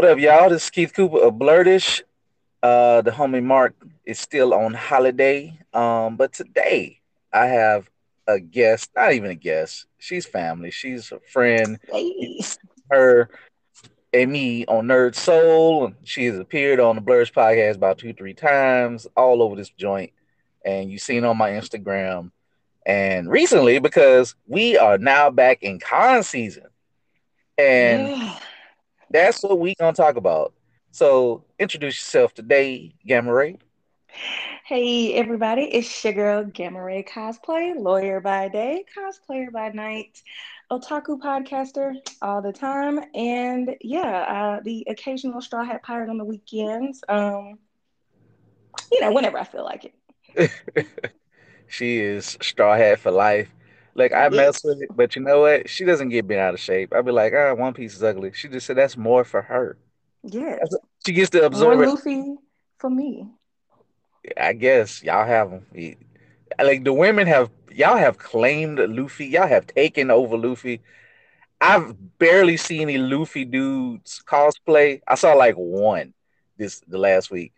What up, y'all? This is Keith Cooper of Blerdish. Uh, the homie Mark is still on holiday. Um, but today I have a guest, not even a guest. She's family. She's a friend. Hey. Her and me on Nerd Soul. She has appeared on the Blerdish podcast about two, three times, all over this joint. And you've seen on my Instagram. And recently, because we are now back in con season. And Yeah. That's what we gonna talk about. So introduce yourself today, Gamma Ray. Hey everybody, it's your girl Gamma Ray Cosplay, lawyer by day, cosplayer by night, otaku podcaster all the time, and yeah, uh, the occasional straw hat pirate on the weekends. Um, you know, whenever I feel like it. she is straw hat for life. Like I mess with it, but you know what? She doesn't get bent out of shape. I'd be like, ah, One Piece is ugly. She just said that's more for her. Yeah, She gets to more absorb it. Luffy for me. I guess y'all have them. Like the women have, y'all have claimed Luffy. Y'all have taken over Luffy. I've barely seen any Luffy dudes cosplay. I saw like one this the last week.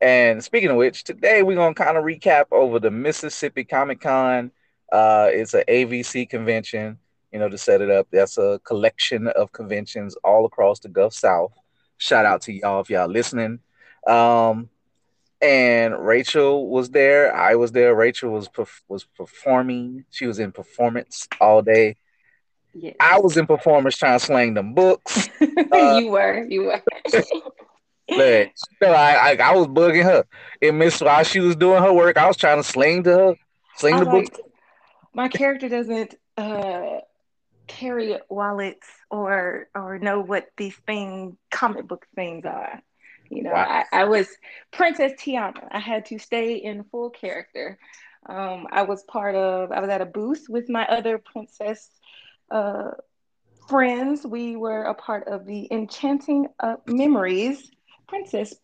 And speaking of which, today we're gonna kind of recap over the Mississippi Comic Con. Uh, it's a AVC convention. You know, to set it up, that's a collection of conventions all across the Gulf South. Shout out to y'all if y'all listening. Um, and Rachel was there. I was there. Rachel was perf- was performing. She was in performance all day. Yes. I was in performance trying to slang them books. uh, you were, you were. But no, I, I I was bugging her. And Miss while she was doing her work, I was trying to sling to her, sling I the books. like my character doesn't uh carry wallets or or know what these thing comic book things are. You know, Wow. I, I was Princess Tiana. I had to stay in full character. Um, I was part of I was at a booth with my other princess uh friends. We were a part of the Enchanting uh, Memories Princess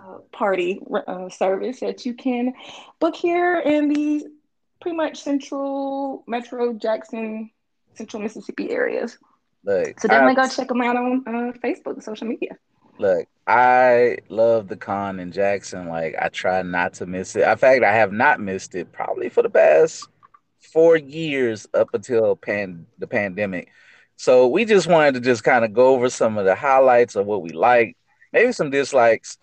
uh, Party uh, service that you can book here in the pretty much central Metro Jackson, central Mississippi areas. Look, So definitely I, go check them out on uh, Facebook and social media. look, I love the con in Jackson. Like I try not to miss it. In fact, I have not missed it probably for the past four years up until pan the pandemic. So we just wanted to just kind of go over some of the highlights of what we like, maybe some dislikes,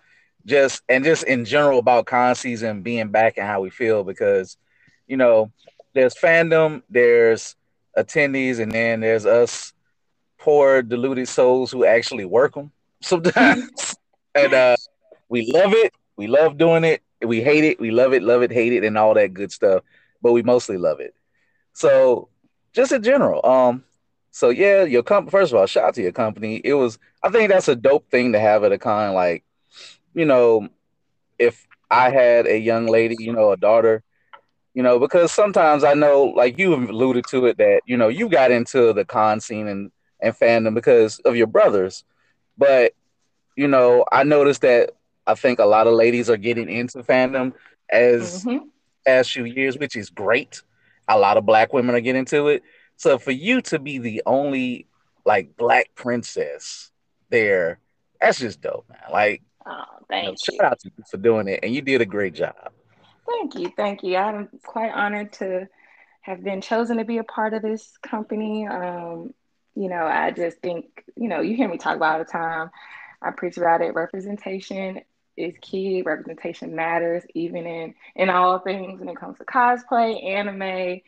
just and just in general about con season being back and how we feel because you know there's fandom, there's attendees, and then there's us poor deluded souls who actually work them sometimes. and uh we love it, we love doing it, we hate it, we love it, love it, hate it, and all that good stuff, but we mostly love it. So just in general, um, so yeah, your company. First of all, shout out to your company. It was, I think that's a dope thing to have at a con. Like, you know, if I had a young lady, you know, a daughter, you know, because sometimes I know, like you alluded to it, that you know you got into the con scene and and fandom because of your brothers, but you know, I noticed that I think a lot of ladies are getting into fandom as Mhm. past few years, which is great. A lot of black women are getting into it. So for you to be the only like black princess there, that's just dope, man. Like, Oh, you know, you. shout out to you for doing it, and you did a great job. Thank you. Thank you. I'm quite honored to have been chosen to be a part of this company. Um, you know, I just think, you know, you hear me talk about all the time. I preach about it. Representation is key. Representation matters, even in in all things when it comes to cosplay, anime,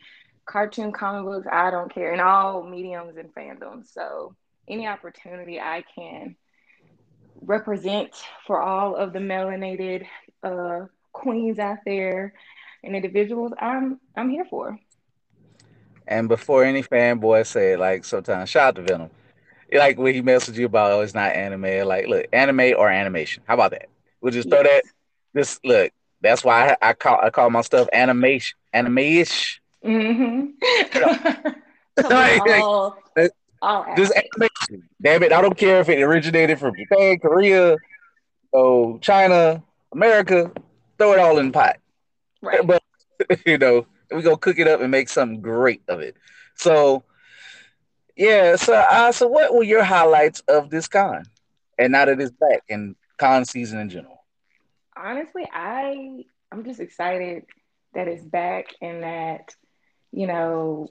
cartoon, comic books. I don't care in all mediums and fandoms. So any opportunity I can represent for all of the melanated uh, queens out there and individuals, I'm I'm here for. And before any fanboy say like sometimes shout out to Venom. Like when he messaged you about oh, it's not anime, like look, anime or animation. How about that? We'll just throw that. Yes. Just look. That's why I, I call I call my stuff animation, anime-ish. Mm-hmm. Like, like, all, uh, all Just animation. Damn it, I don't care if it originated from Japan, Korea, oh China, America. Throw it all in the pot. Right. But you know, we gonna cook it up and make something great of it. So yeah, so uh, so what were your highlights of this con? and now that it's back and con season in general? Honestly, I I'm just excited that it's back and that you know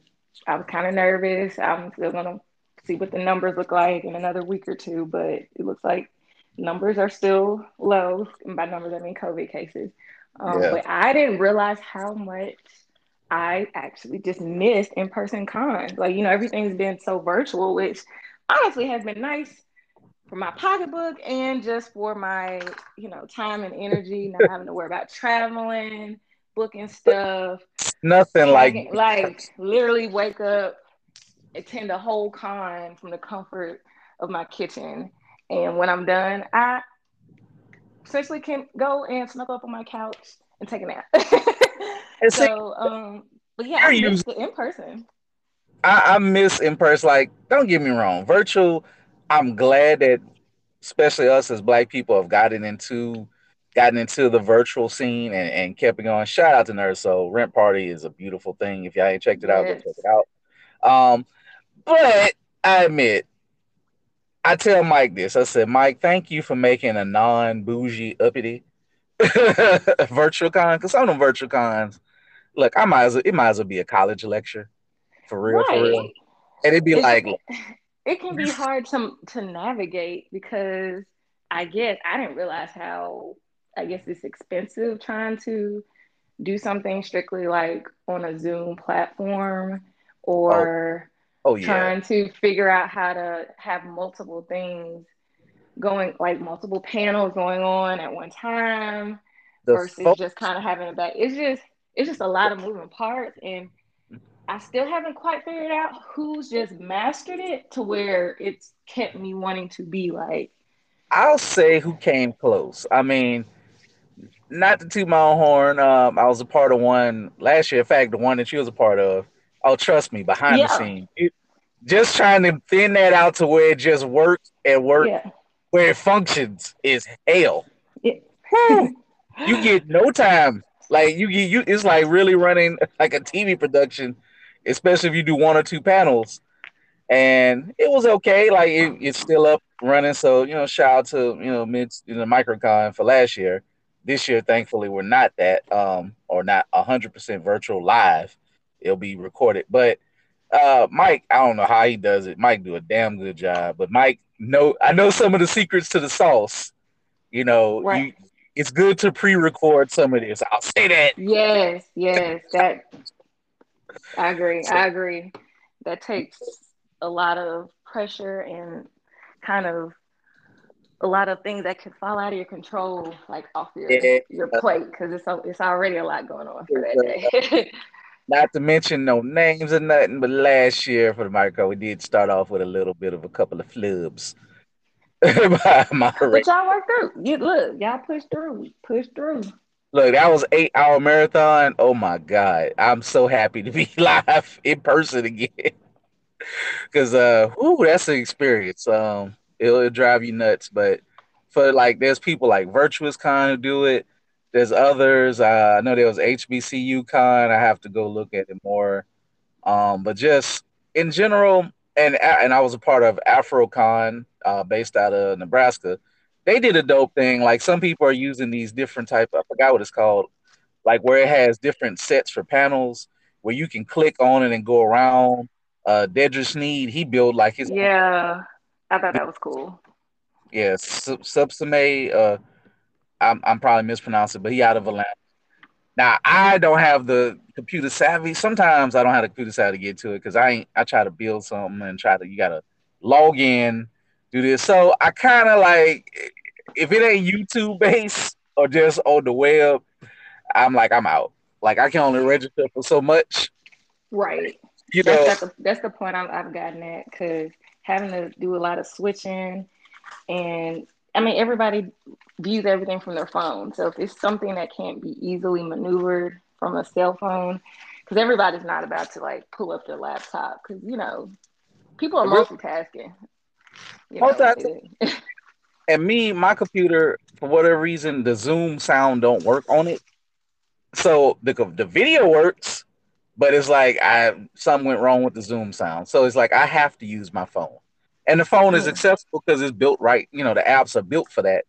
I was kind of nervous. I'm still gonna see what the numbers look like in another week or two, but it looks like numbers are still low. And by numbers, I mean COVID cases. Um, yeah. But I didn't realize how much I actually just missed in person cons. Like, you know, everything's been so virtual, which honestly has been nice for my pocketbook and just for my, you know, time and energy, not having to worry about traveling, booking stuff. Nothing like like literally wake up, attend a whole con from the comfort of my kitchen. And when I'm done, I essentially can go and snuggle up on my couch and take a nap. so, um, but yeah, I miss in person. I, I miss in person. Like, don't get me wrong, virtual. I'm glad that, especially us as Black people, have gotten into gotten into the virtual scene and, and kept it going. Shout out to Nerd So Rent Party is a beautiful thing. If y'all ain't checked it out, yes. go check it out. Um, but I admit, I tell Mike this. I said, Mike, thank you for making a non bougie uppity virtual con. Because some of them virtual cons, look, I might as well, it might as well be a college lecture for real, right. for real. And it'd be it's, like, it can be hard to to navigate because I guess I didn't realize how I guess it's expensive trying to do something strictly like on a Zoom platform or oh. Oh, yeah. trying to figure out how to have multiple things going, like multiple panels going on at one time the versus fo- just kind of having it back. It's just it's just a lot of moving parts and I still haven't quite figured out who's just mastered it to where it's kept me wanting to be like I'll say who came close. I mean, not to toot my own horn. Um, I was a part of one last year. In fact, the one that you was a part of. Oh, trust me, behind yeah. the scenes, it, just trying to thin that out to where it just works and work yeah. where it functions is hell. Yeah. you get no time. Like you get you, it's like really running like a TV production, especially if you do one or two panels. And it was okay. Like it, it's still up running. So you know, shout out to you know mid you know microcon for last year this year, thankfully, we're not that, um, or not hundred percent virtual live. It'll be recorded. But uh, Mike, I don't know how he does it. Mike do a damn good job. But Mike, know I know some of the secrets to the sauce. You know, right. you, it's good to pre-record some of this. I'll say that. Yes, yes, that. I agree. So, I agree. That takes a lot of pressure and kind of a lot of things that could fall out of your control, like off your yeah. your plate, because it's it's already a lot going on for that day. Not to mention no names or nothing, but last year for the micro, we did start off with a little bit of a couple of flubs. but y'all worked through. You look, y'all pushed through, pushed through. Look, that was eight hour marathon. Oh my god, I'm so happy to be live in person again. Cause uh, ooh, that's an experience. Um, it'll, it'll drive you nuts. But for like, there's people like Virtuous Con who do it. There's others. Uh, I know there was HBCU Con. I have to go look at it more. Um, but just in general, and and I was a part of AfroCon, uh, based out of Nebraska. They did a dope thing. Like some people are using these different type. I forgot what it's called. Like where it has different sets for panels where you can click on it and go around. Uh, Dedra Sneed, he built like his yeah. I thought that was cool. Yeah, Subsame. Uh, I'm I'm probably mispronouncing, but he out of Atlanta. Now I don't have the computer savvy. Sometimes I don't have the computer savvy to get to it because I ain't. I try to build something and try to. You gotta log in, do this. So I kind of like if it ain't YouTube based or just on the web, I'm like I'm out. Like I can only register for so much. Right. You know, that's, the, that's the point I've, I've gotten at because having to do a lot of switching and I mean everybody views everything from their phone. So if it's something that can't be easily maneuvered from a cell phone, because everybody's not about to like pull up their laptop because you know people are multitasking. You know, and me, my computer, for whatever reason, the Zoom sound don't work on it. So the the video works, but it's like I something went wrong with the Zoom sound. So it's like I have to use my phone. And the phone is accessible because it's built right. You know, the apps are built for that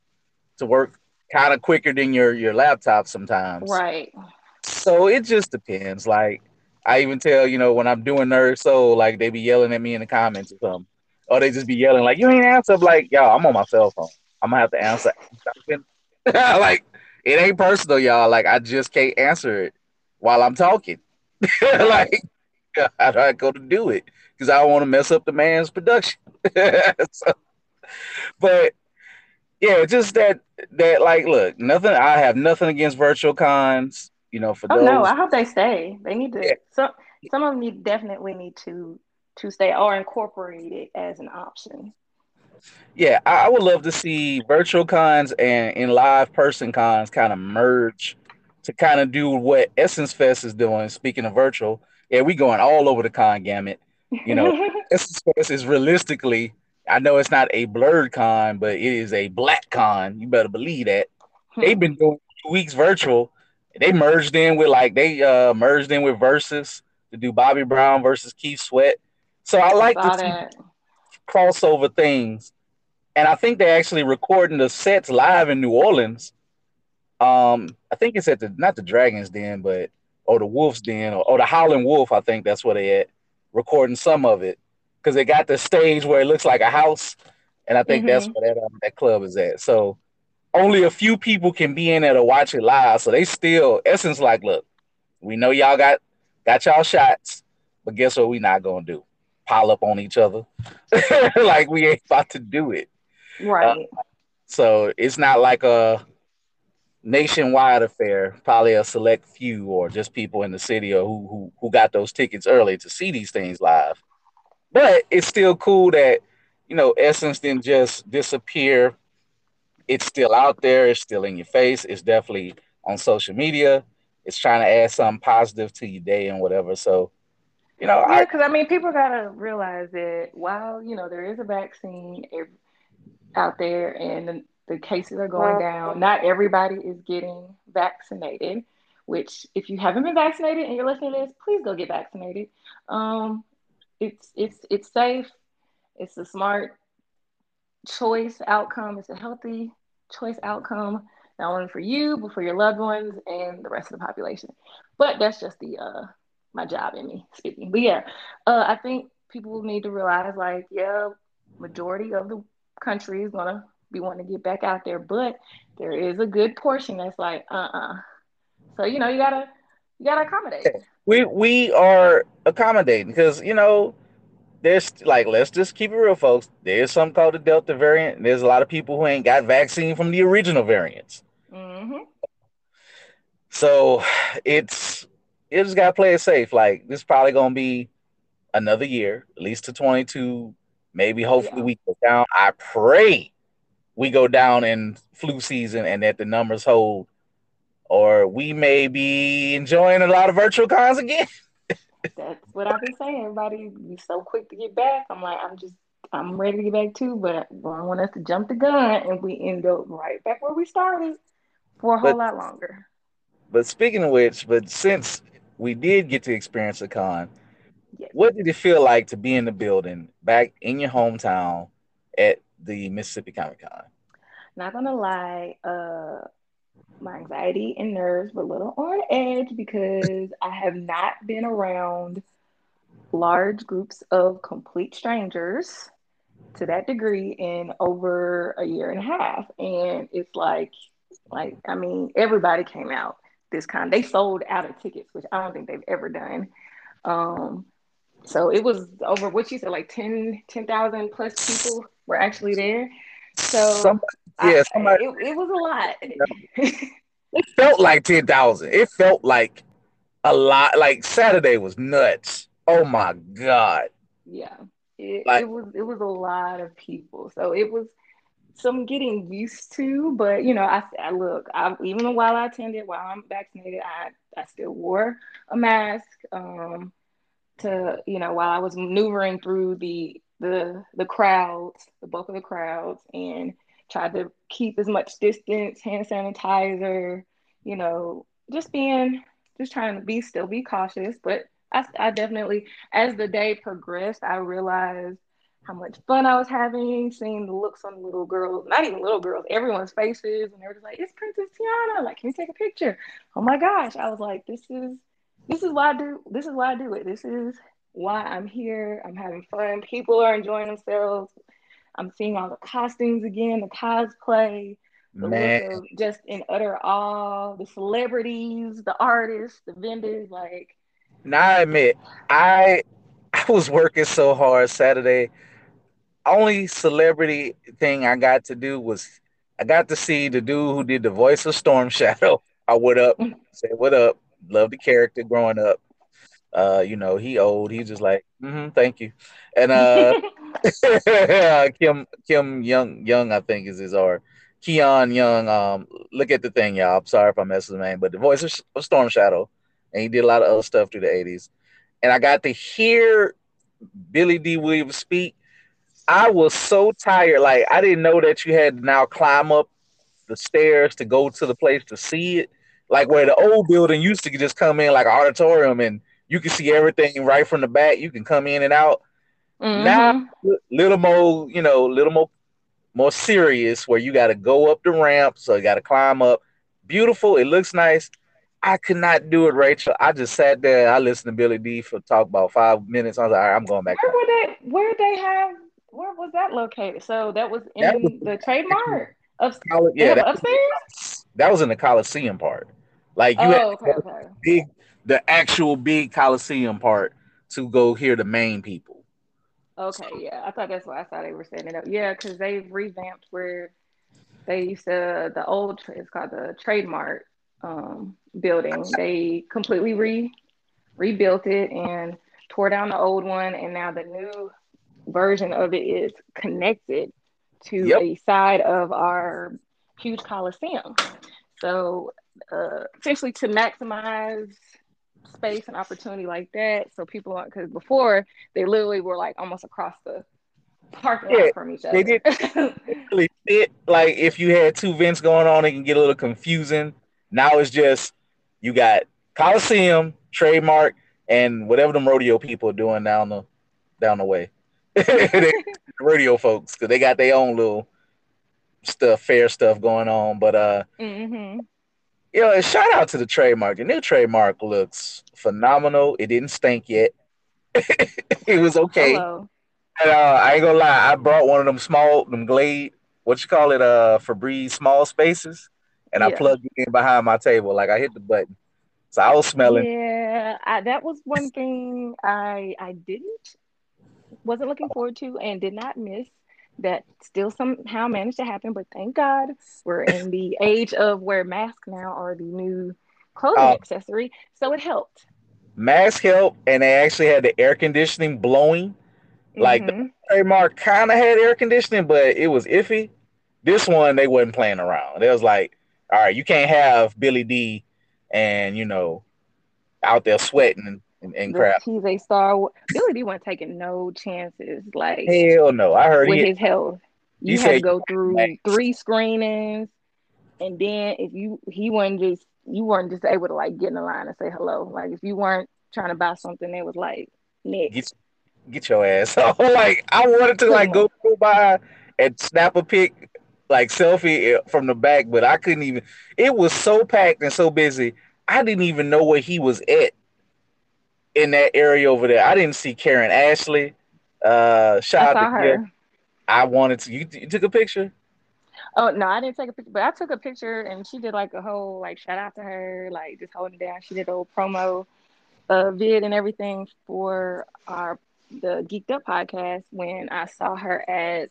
to work kind of quicker than your your laptop sometimes. right. So it just depends. Like I even tell you know when I'm doing nerd soul, like they be yelling at me in the comments or something, or they just be yelling like you ain't answer. I'm like y'all, I'm on my cell phone. I'm gonna have to answer. like it ain't personal, y'all. Like I just can't answer it while I'm talking. Right. like I I go to do it because I don't want to mess up the man's production. so, but yeah, just that that like look, nothing. I have nothing against virtual cons. You know, for Oh no. I hope they stay. They need Yeah, to some some of them need definitely need to to stay or incorporate it as an option. yeah. I, I would love to see virtual cons and in live person cons kind of merge to kind of do what Essence Fest is doing. Speaking of virtual, yeah, we going all over the con gamut. You know, Fest is realistically. I know it's not a blerd con, but it is a black con. You better believe that they've Hmm. been doing two weeks virtual. They merged in with like they uh merged in with Verzuz to do Bobby Brown versus Keith Sweat. So I like to crossover things, and I think they're actually recording the sets live in New Orleans. Um, I think it's at the not the Dragons Den, but or the Wolves Den or, or the Howling Wolf. I think that's where they at recording some of it because they got the stage where it looks like a house, and I think that's hmm where that um, that club is at. So only a few people can be in there to watch it live. So they still essence like, look, we know y'all got got y'all shots, but guess what? We not gonna do pile up on each other like we ain't about to do it. Uh, Right. so it's not like a nationwide affair. Probably a select few or just people in the city or who who who got those tickets early to see these things live. But it's still cool that you know Essence didn't just disappear it's still out there. It's still in your face. It's definitely on social media. It's trying to add something positive to your day and whatever. So, you know, Yeah, I because I mean, people gotta realize that while you know there is a vaccine out there and the, cases are going down, not everybody is getting vaccinated. Which, if you haven't been vaccinated and you're listening to this, please go get vaccinated. Um, it's it's it's safe. It's a smart choice outcome. It's a healthy choice outcome, not only for you but for your loved ones and the rest of the population. But that's just the uh my job in me speaking. But yeah, uh, I think people need to realize like yeah, majority of the country is gonna be wanting to get back out there, but there is a good portion that's like uh uh So you know you gotta you gotta accommodate. we we are accommodating because you know there's like let's just keep it real, folks. There's something called the Delta variant. And there's a lot of people who ain't got vaccine from the original variants. Mm-hmm. So it's you just gotta play it safe. Like this is probably gonna be another year, at least to 22. Maybe hopefully Yeah. we go down. I pray we go down in flu season and that the numbers hold, or we may be enjoying a lot of virtual cons again. That's what I've been saying. Everybody be so quick to get back. I'm like, I'm just, I'm ready to get back too, but I don't want us to jump the gun and we end up right back where we started for a whole But lot longer. but speaking of which, but since we did get to experience a con, Yes. what did it feel like to be in the building back in your hometown at the Mississippi Comic Con? Not gonna lie, uh, my anxiety and nerves were a little on edge because I have not been around large groups of complete strangers to that degree in over a year and a half. And it's like, like, I mean, everybody came out this kind. They sold out of tickets, which I don't think they've ever done. Um, so it was over what you said, like 10 10,000 plus people were actually there. So Somebody, yeah, somebody. it, it was a lot. It felt like ten thousand. It felt like a lot. Like Saturday was nuts. Oh my god! yeah, it, it was it was a lot of people. So it was some getting used to, but you know, I, I look, I, even while I attended, while I'm vaccinated, I, I still wore a mask um, to, you know, while I was maneuvering through the, the, the crowds, the bulk of the crowds and tried to keep as much distance, hand sanitizer, you know, just being, just trying to be, still be cautious. But I, I definitely, as the day progressed, I realized how much fun I was having, seeing the looks on the little girls, not even little girls, everyone's faces, and they were just like, "It's Princess Tiana! Like, can we take a picture?" Oh my gosh! I was like, "This is, this is why I do. This is why I do it. This is why I'm here. I'm having fun. People are enjoying themselves. I'm seeing all the costumes again, the cosplay, the Man. of just in utter awe. The celebrities, the artists, the vendors, like." Now I admit, I I was working so hard Saturday only celebrity thing I got to do was I got to see the dude who did the voice of Storm Shadow. I went up, said what up, love the character growing up. Uh, you know, he old. He's just like, mm-hmm, thank you. And uh Kim Kim Young Young, I think is his or Keone Young. Um, look at the thing, y'all. I'm sorry if I messed his name, but the voice of Storm Shadow, and he did a lot of other stuff through the 80s. And I got to hear Billy Dee Williams speak I was so tired. Like I didn't know that you had to now climb up the stairs to go to the place to see it. Like where the old building used to just come in like auditorium and you can see everything right from the back. You can come in and out. Mm-hmm. Now little more, you know, little more more serious where you got to go up the ramp, so you got to climb up. Beautiful, it looks nice. I could not do it, Rachel. I just sat there. I listened to Billy Dee for talk about five minutes. I was like, all right, I'm going back. Where they? Where they have where was that located? So that was in that was, the trademark of yeah, that upstairs. That was in the Coliseum part. Like you oh, had okay, okay. big, the actual big Coliseum part to go hear the main people. Okay, yeah, I thought that's why I thought they were setting it up. Yeah, because they've revamped where they used to the old it's called the trademark um, building. They completely re rebuilt it and tore down the old one, and now the new version of it is connected to yep. a side of our huge coliseum. So uh, essentially to maximize space and opportunity like that, so people aren't because before they literally were like almost across the parking yeah, lot from each other. They did really fit. Like if you had two vents going on, it can get a little confusing. Now it's just you got Coliseum, trademark, and whatever them rodeo people are doing down the down the way. radio folks because they got their own little stuff, fair stuff going on. But uh, mm-hmm. You know, shout out to the trademark. The new trademark looks phenomenal. It didn't stink yet. it was okay. Hello. And, uh, I ain't gonna lie, I brought one of them small, them Glade, what you call it, uh, Febreze small spaces, and yeah. I plugged it in behind my table. Like I hit the button. So I was smelling. Yeah, I, that was one thing I I didn't wasn't looking forward to and did not miss that still somehow managed to happen but thank god we're in the age of where masks now are the new clothing uh, accessory. So it helped. Masks help and they actually had the air conditioning blowing. Like mm-hmm. the trademark kind of had air conditioning but it was iffy. This one they wasn't playing around. It was like all right you can't have billy Dee and you know out there sweating and, and crap. He's a star. Billy Dee wasn't taking no chances. Like hell no. I heard with he, his health. You had to go through three screenings, and then if you he wasn't just you weren't just able to like get in the line and say hello. Like if you weren't trying to buy something, it was like next. Get, get your ass off. like I wanted to like go, go by and snap a pic like selfie eh, from the back, but I couldn't even. It was so packed and so busy. I didn't even know where he was at in that area over there. I didn't see Karan Ashley. Uh, shout I out to her. I wanted to. You, you took a picture. Oh no, I didn't take a picture, but I took a picture and she did like a whole like shout out to her, like just holding down. She did a whole promo uh, vid and everything for our the Geeked Up podcast when I saw her at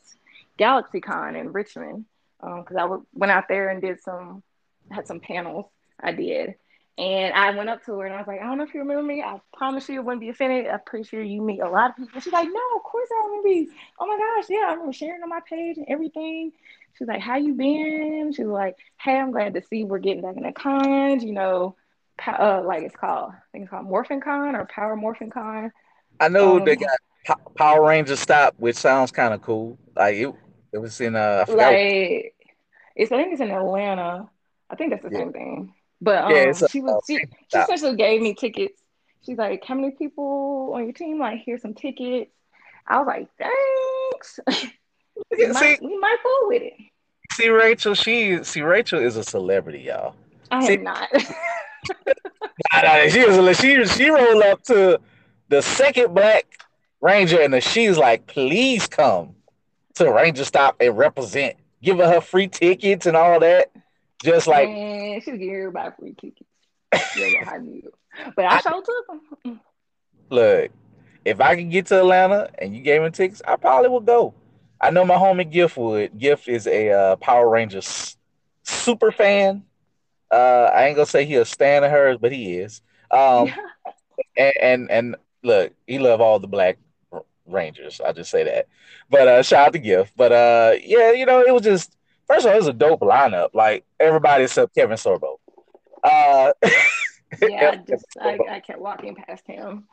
GalaxyCon in Richmond because um, I went out there and did some had some panels I did and I went up to her and I was like, I don't know if you remember me. I promise you, it wouldn't be offended. I'm pretty sure you meet a lot of people. She's like, No, of course I remember you. Oh my gosh, yeah, I remember sharing on my page and everything. She's like, How you been? She's like, Hey, I'm glad to see we're getting back in the cons. You know, uh, like it's called, I think it's called Morphin Con or Power Morphin Con. I know um, they got Power Ranger Stop, which sounds kind of cool. Like it, it was in uh, like it's I think it's in Atlanta. I think that's the yeah. same thing. But um, yeah, she was she, she essentially gave me tickets. She's like, "How many people on your team? Like, here's some tickets." I was like, "Thanks." we, see, might, we might fool with it. See Rachel, she see Rachel is a celebrity, y'all. I see, am not. nah, nah, she a, she she rolled up to the second black ranger and the, she's like, please come to Ranger Stop and represent. Giving her free tickets and all that. Just like Man, she's giving everybody free tickets. yeah, I knew. but I, I showed took them. Look, if I can get to Atlanta and you gave me tickets, I probably would go. I know my homie Gift would. Gift is a uh, Power Rangers super fan. Uh, I ain't gonna say he a stan of hers, but he is. Um, and, and, and look, he love all the black Rangers. I just say that. But uh, shout out to Gift. But uh, yeah, you know, it was just first of all, it was a dope lineup. Like everybody except Kevin Sorbo. Uh, yeah, I just I, I kept walking past him.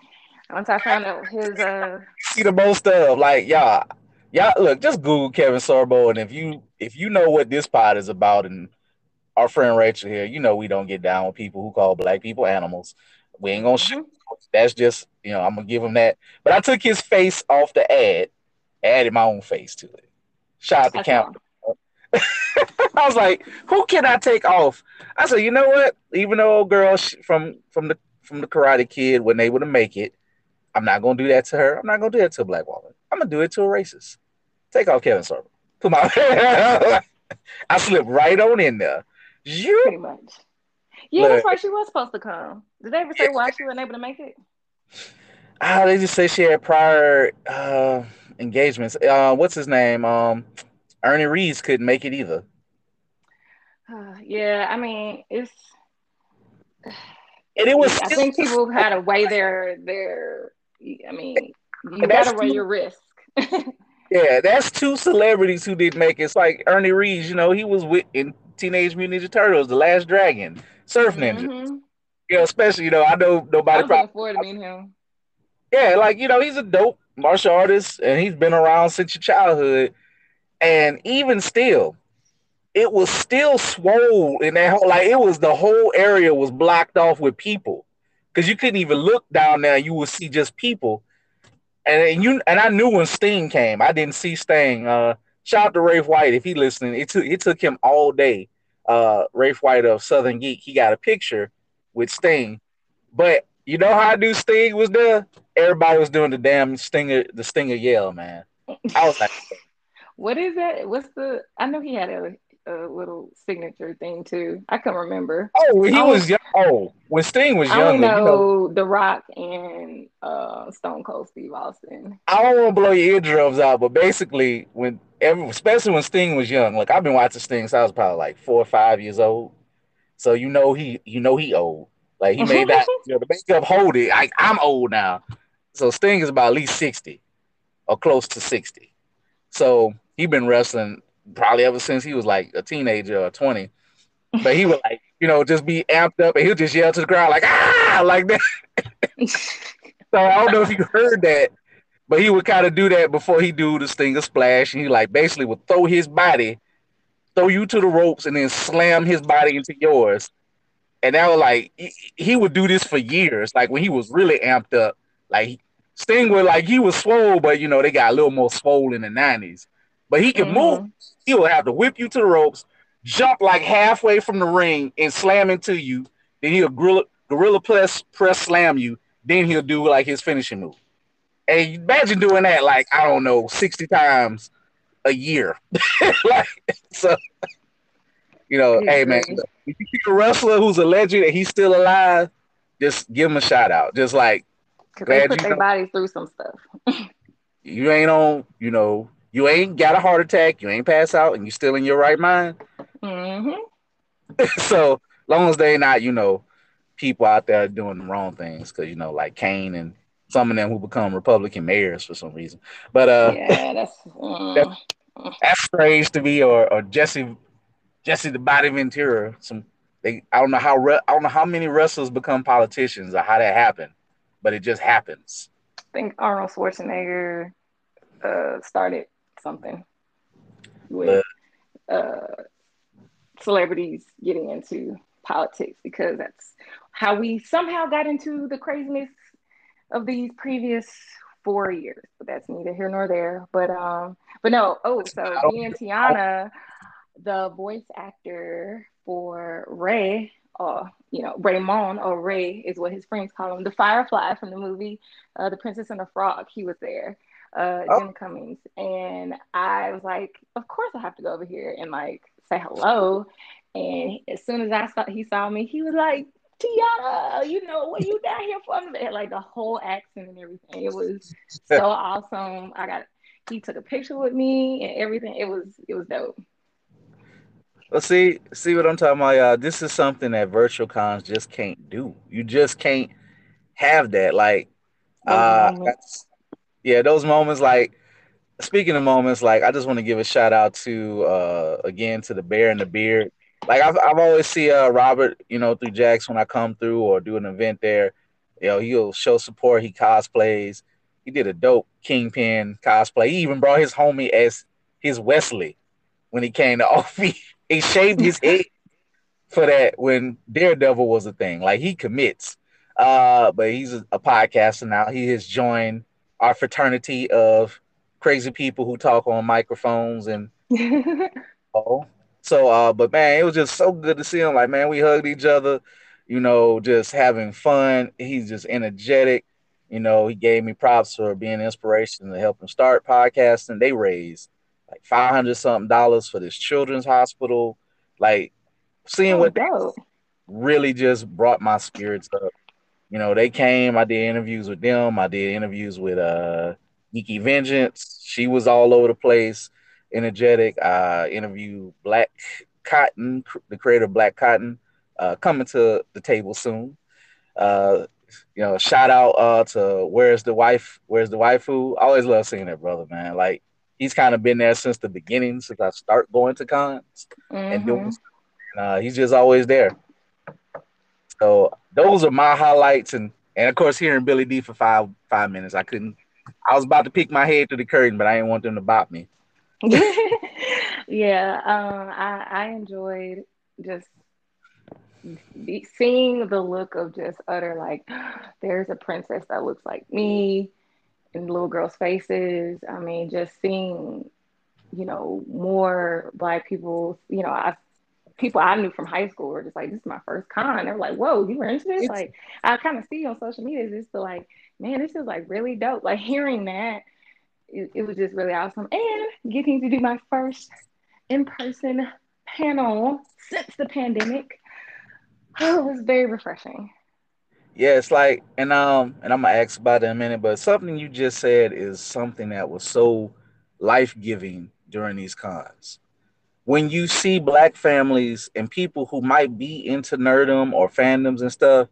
Once I found out his uh see the most of like y'all y'all look, just Google Kevin Sorbo, and if you if you know what this pod is about, and our friend Rachel here, you know we don't get down with people who call black people animals. We ain't gonna mm-hmm. shoot. That's just you know I'm gonna give him that. But I took his face off the ad, added my own face to it. Shout out to Count. I was like, who can I take off? I said, you know what? Even though old girl from from the from the Karate Kid wasn't able to make it, I'm not gonna do that to her. I'm not gonna do that to a black woman. I'm gonna do it to a racist. Take off Kevin Sorbo. Come on. I slipped right on in there. You pretty much. Yeah, Look, that's why she was supposed to come. Did they ever say why she wasn't able to make it? Ah, they just say she had prior uh, engagements. Uh, what's his name? Um, Ernie Reyes couldn't make it either. Uh, yeah, I mean it's. And it was. I think people had to weigh their their. I mean, you gotta weigh your risk. yeah, that's two celebrities who did make it. It's like Ernie Reyes. You know, he was with in Teenage Mutant Ninja Turtles, The Last Dragon, Surf Ninja. Mm-hmm. You know, especially you know, I know nobody. I probably, forward to meet him. Yeah, like you know, he's a dope martial artist, and he's been around since your childhood. And even still, it was still swole in that whole like it was the whole area was blocked off with people because you couldn't even look down there. You would see just people. And you and I knew when Sting came. I didn't see Sting. Uh, shout out to Rafe White if he listening. It took it took him all day. Uh, Rafe White of Southern Geek. He got a picture with Sting, but you know how I do Sting was there. Everybody was doing the damn Stinger, the Stinger yell, man. I was like, What is that? What's the? I know he had a, a little signature thing too. I can remember. Oh, he was young. Oh, when Sting was young. I know, you know The Rock and uh, Stone Cold Steve Austin. I don't want to blow your eardrums out, but basically, when especially when Sting was young, like I've been watching Sting since I was probably like four or five years old. So you know he, you know he old. Like he made that. you know, the makeup hold it. Like I'm old now. So Sting is about at least sixty, or close to sixty. So he been wrestling probably ever since he was like a teenager or 20. But he would like, you know, just be amped up and he'll just yell to the crowd like ah like that. so I don't know if you heard that, but he would kind of do that before he do the stinger splash. And he like basically would throw his body, throw you to the ropes, and then slam his body into yours. And that was like he, he would do this for years. Like when he was really amped up, like Sting was like he was swole, but you know, they got a little more swole in the 90s but he can mm-hmm. move. He will have to whip you to the ropes, jump like halfway from the ring, and slam into you. Then he'll gorilla, gorilla press press slam you. Then he'll do like his finishing move. And imagine doing that like I don't know sixty times a year. like so, you know, hey man, if you see a wrestler who's a legend and he's still alive, just give him a shout out. Just like they put their know, bodies through some stuff. you ain't on, you know, you ain't got a heart attack, you ain't pass out, and you still in your right mind. Mm-hmm. so long as they not, you know, people out there doing the wrong things, because you know, like Kane and some of them who become Republican mayors for some reason. But uh, yeah, that's uh, that's, that's strange to me. Or or Jesse Jesse the Body Ventura. Some they I don't know how re- I don't know how many wrestlers become politicians or how that happened, but it just happens. I think Arnold Schwarzenegger uh, started something with uh, celebrities getting into politics because that's how we somehow got into the craziness of these previous four years, but that's neither here nor there. But um, but no. Oh, so and Tiana, the voice actor for Ray, uh, you know, Raymond or Ray is what his friends call him, the Firefly from the movie uh, The Princess and the Frog. He was there, uh, oh. Jim Cummings, and I was like, of course I have to go over here and like say hello. And as soon as I saw he saw me, he was like, Tiana, you know what you down here for? Like the whole accent and everything. It was so awesome. I got he took a picture with me and everything. It was it was dope. Well, see, see what I'm talking about, y'all. This is something that virtual cons just can't do. You just can't have that. Like, uh, yeah, those moments. Like, speaking of moments, like I just want to give a shout out to uh again to the bear and the beard. Like I've I've always see uh Robert, you know, through Jax when I come through or do an event there. You know, he'll show support. He cosplays. He did a dope Kingpin cosplay. He even brought his homie as his Wesley when he came to Offie. he shaved his head for that when Daredevil was a thing. Like he commits. Uh, but he's a, a podcaster now. He has joined our fraternity of crazy people who talk on microphones and oh. So uh, but man, it was just so good to see him. Like, man, we hugged each other, you know, just having fun. He's just energetic. You know, he gave me props for being inspiration to help him start podcasting. They raised like five hundred something dollars for this children's hospital. Like seeing oh, what dope. really just brought my spirits up. You know, they came. I did interviews with them. I did interviews with uh Geeky Vengeance. She was all over the place, energetic. I interviewed Black Cotton, the creator of Black Cotton, uh, coming to the table soon. Uh, you know, shout out uh, to Where's the Wife? Where's the Waifu? I always love seeing that brother, man. Like he's kind of been there since the beginning, since I start going to cons mm-hmm. and doing. And, uh, he's just always there. So those are my highlights, and and of course hearing Billy Dee for five five minutes, I couldn't. I was about to peek my head through the curtain, but I didn't want them to bop me. yeah, um, I I enjoyed just seeing the look of just utter like there's a princess that looks like me in little girls' faces. I mean, just seeing, you know, more black people, you know, I people I knew from high school were just like, this is my first con. They're like, whoa, you were into this? It's, like I kind of see you on social media It's just like, man, this is like really dope. Like hearing that, it, it was just really awesome. And getting to do my first in-person panel since the pandemic. Oh, it was very refreshing yeah, it's like, and um, and I'm gonna ask about it in a minute, but something you just said is something that was so life giving during these cons. When you see black families and people who might be into nerdom or fandoms and stuff,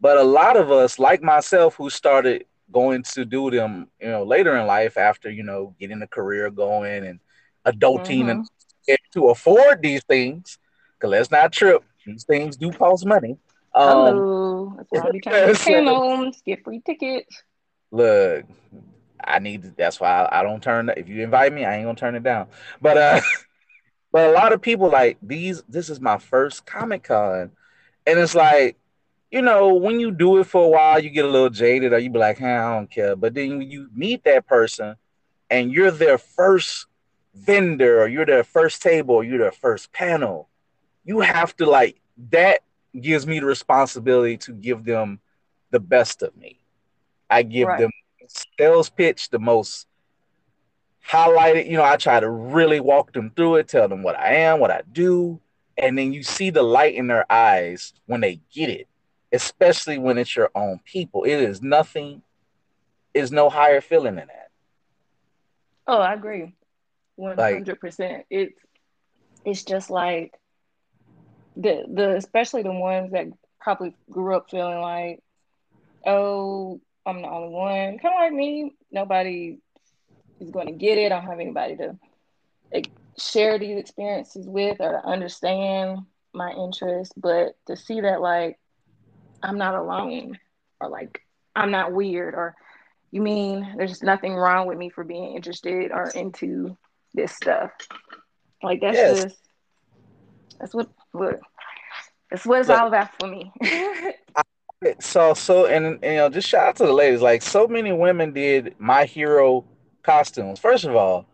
but a lot of us, like myself, who started going to do them, you know, later in life after you know getting a career going and adulting mm-hmm. and to afford these things, because let's not trip, these things do cost money. Um, Hello. That's why we trying to get free tickets. Look, I need. To, that's why I, I, don't turn. If you invite me, I ain't gonna turn it down. But uh, but a lot of people like these. This is my first Comic Con, and it's like, you know, when you do it for a while, you get a little jaded, or you be like, hey, I don't care. But then when you meet that person, and you're their first vendor, or you're their first table, or you're their first panel, you have to like that gives me the responsibility to give them the best of me. I give right. them sales pitch, the most highlighted. You know, I try to really walk them through it, tell them what I am, what I do, and then you see the light in their eyes when they get it, especially when it's your own people. It is nothing. Is no higher feeling than that. Oh, I agree, one hundred percent. It's it's just like the the especially the ones that probably grew up feeling like, oh, I'm the only one, kind of like me. Nobody is going to get it. I don't have anybody to like, share these experiences with or to understand my interests. But to see that like I'm not alone, or like I'm not weird, or you mean there's nothing wrong with me for being interested or into this stuff. Like that's yes. just that's what what That's what it's Look, all about for me. So so and, and you know, just shout out to the ladies. Like so many women did my hero costumes. First of all,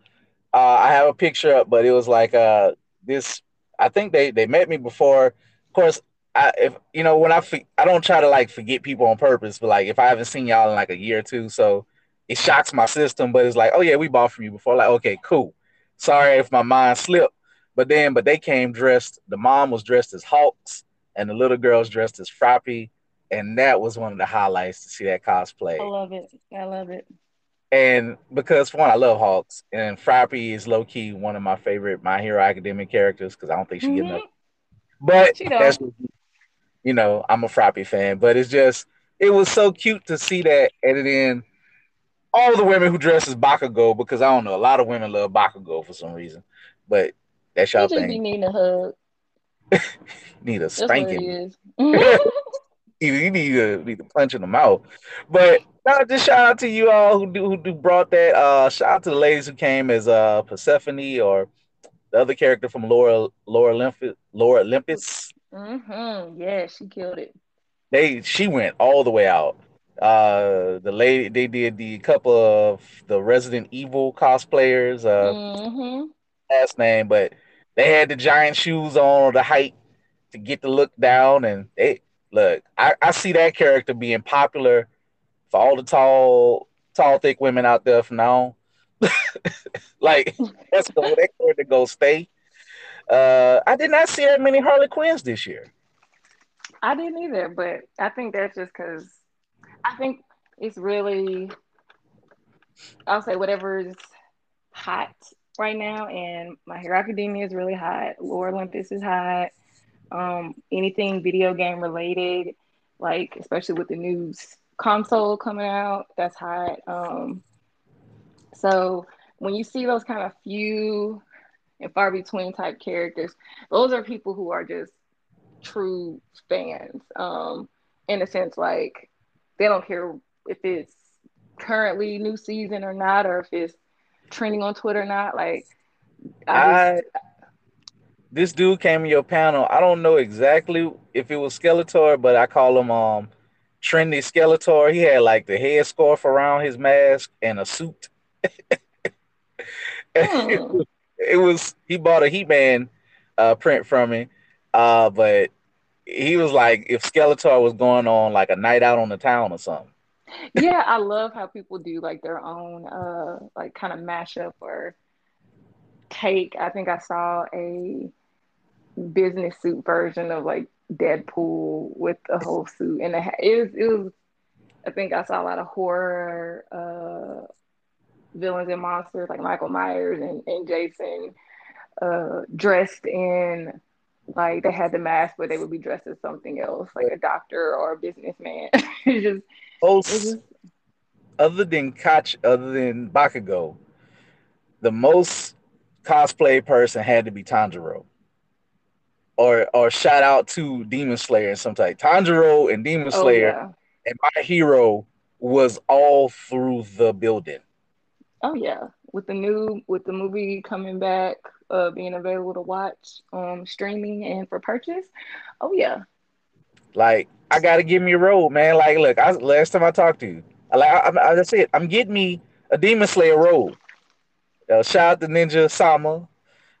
uh, I have a picture up, but it was like uh this. I think they they met me before. Of course, I if you know when I I don't try to like forget people on purpose, but like if I haven't seen y'all in like a year or two, so it shocks my system. But it's like, oh yeah, we bought from you before. Like okay, cool. Sorry if my mind slipped. But then, but they came dressed. The mom was dressed as Hawks, and the little girl's dressed as Froppy, and that was one of the highlights to see that cosplay. I love it. I love it. And because for one, I love Hawks, and Froppy is low key one of my favorite My Hero Academia characters because I don't think she mm-hmm. get enough. But that's you know, I'm a Froppy fan, but it's just it was so cute to see that, and then all the women who dress as Bakugo because I don't know, a lot of women love Bakugo for some reason, but that's y'all thing. You need a hug. need a spanking. you need to need to punch in the mouth. But no, just shout out to you all who do who brought that. Uh, shout out to the ladies who came as uh Persephone or the other character from Laura Laura Olympus. Lore Olympus. Mm-hmm. Yeah, she killed it. They she went all the way out. Uh, the lady they did the couple of the Resident Evil cosplayers. Uh, mm-hmm. last name, but they had the giant shoes on, the height to get the look down, and they look. I, I see that character being popular for all the tall, tall, thick women out there from now on. like that's the that character go stay. Uh, I did not see that many Harley Quinns this year. I didn't either, but I think that's just because I think it's really, I'll say whatever's hot right now, and My Hero Academia is really hot. Lore Olympus is hot. Um, anything video game related, like especially with the new console coming out, that's hot. Um, so when you see those kind of few and far between type characters, those are people who are just true fans. Um, in a sense, like they don't care if it's currently new season or not, or if it's trending on Twitter or not. Like I, just, this dude came in your panel. I don't know exactly if it was Skeletor, but I call him um trendy Skeletor. He had like the head scarf around his mask and a suit. hmm it was he bought a He Man uh, print from me, uh, but he was like if Skeletor was going on like a night out on the town or something. yeah, I love how people do like their own uh like kind of mashup or take. I think I saw a business suit version of like Deadpool with the whole suit and it was it was I think I saw a lot of horror uh villains and monsters like Michael Myers and, and Jason uh, dressed in like they had the mask, but they would be dressed as something else, like a doctor or a businessman. it's just, most, it's just other than Koch, other than Bakugo, the most cosplay person had to be Tanjiro. Or or shout out to Demon Slayer and some type. Tanjiro and Demon oh, Slayer oh, yeah. and my hero was all through the building. Oh yeah, with the new with the movie coming back, uh, being available to watch um streaming and for purchase. Oh yeah. Like I gotta give me a role, man. Like, look, I, last time I talked to you, I, like I, I, said, I'm getting me a Demon Slayer role. Uh, shout out to Ninja Sama.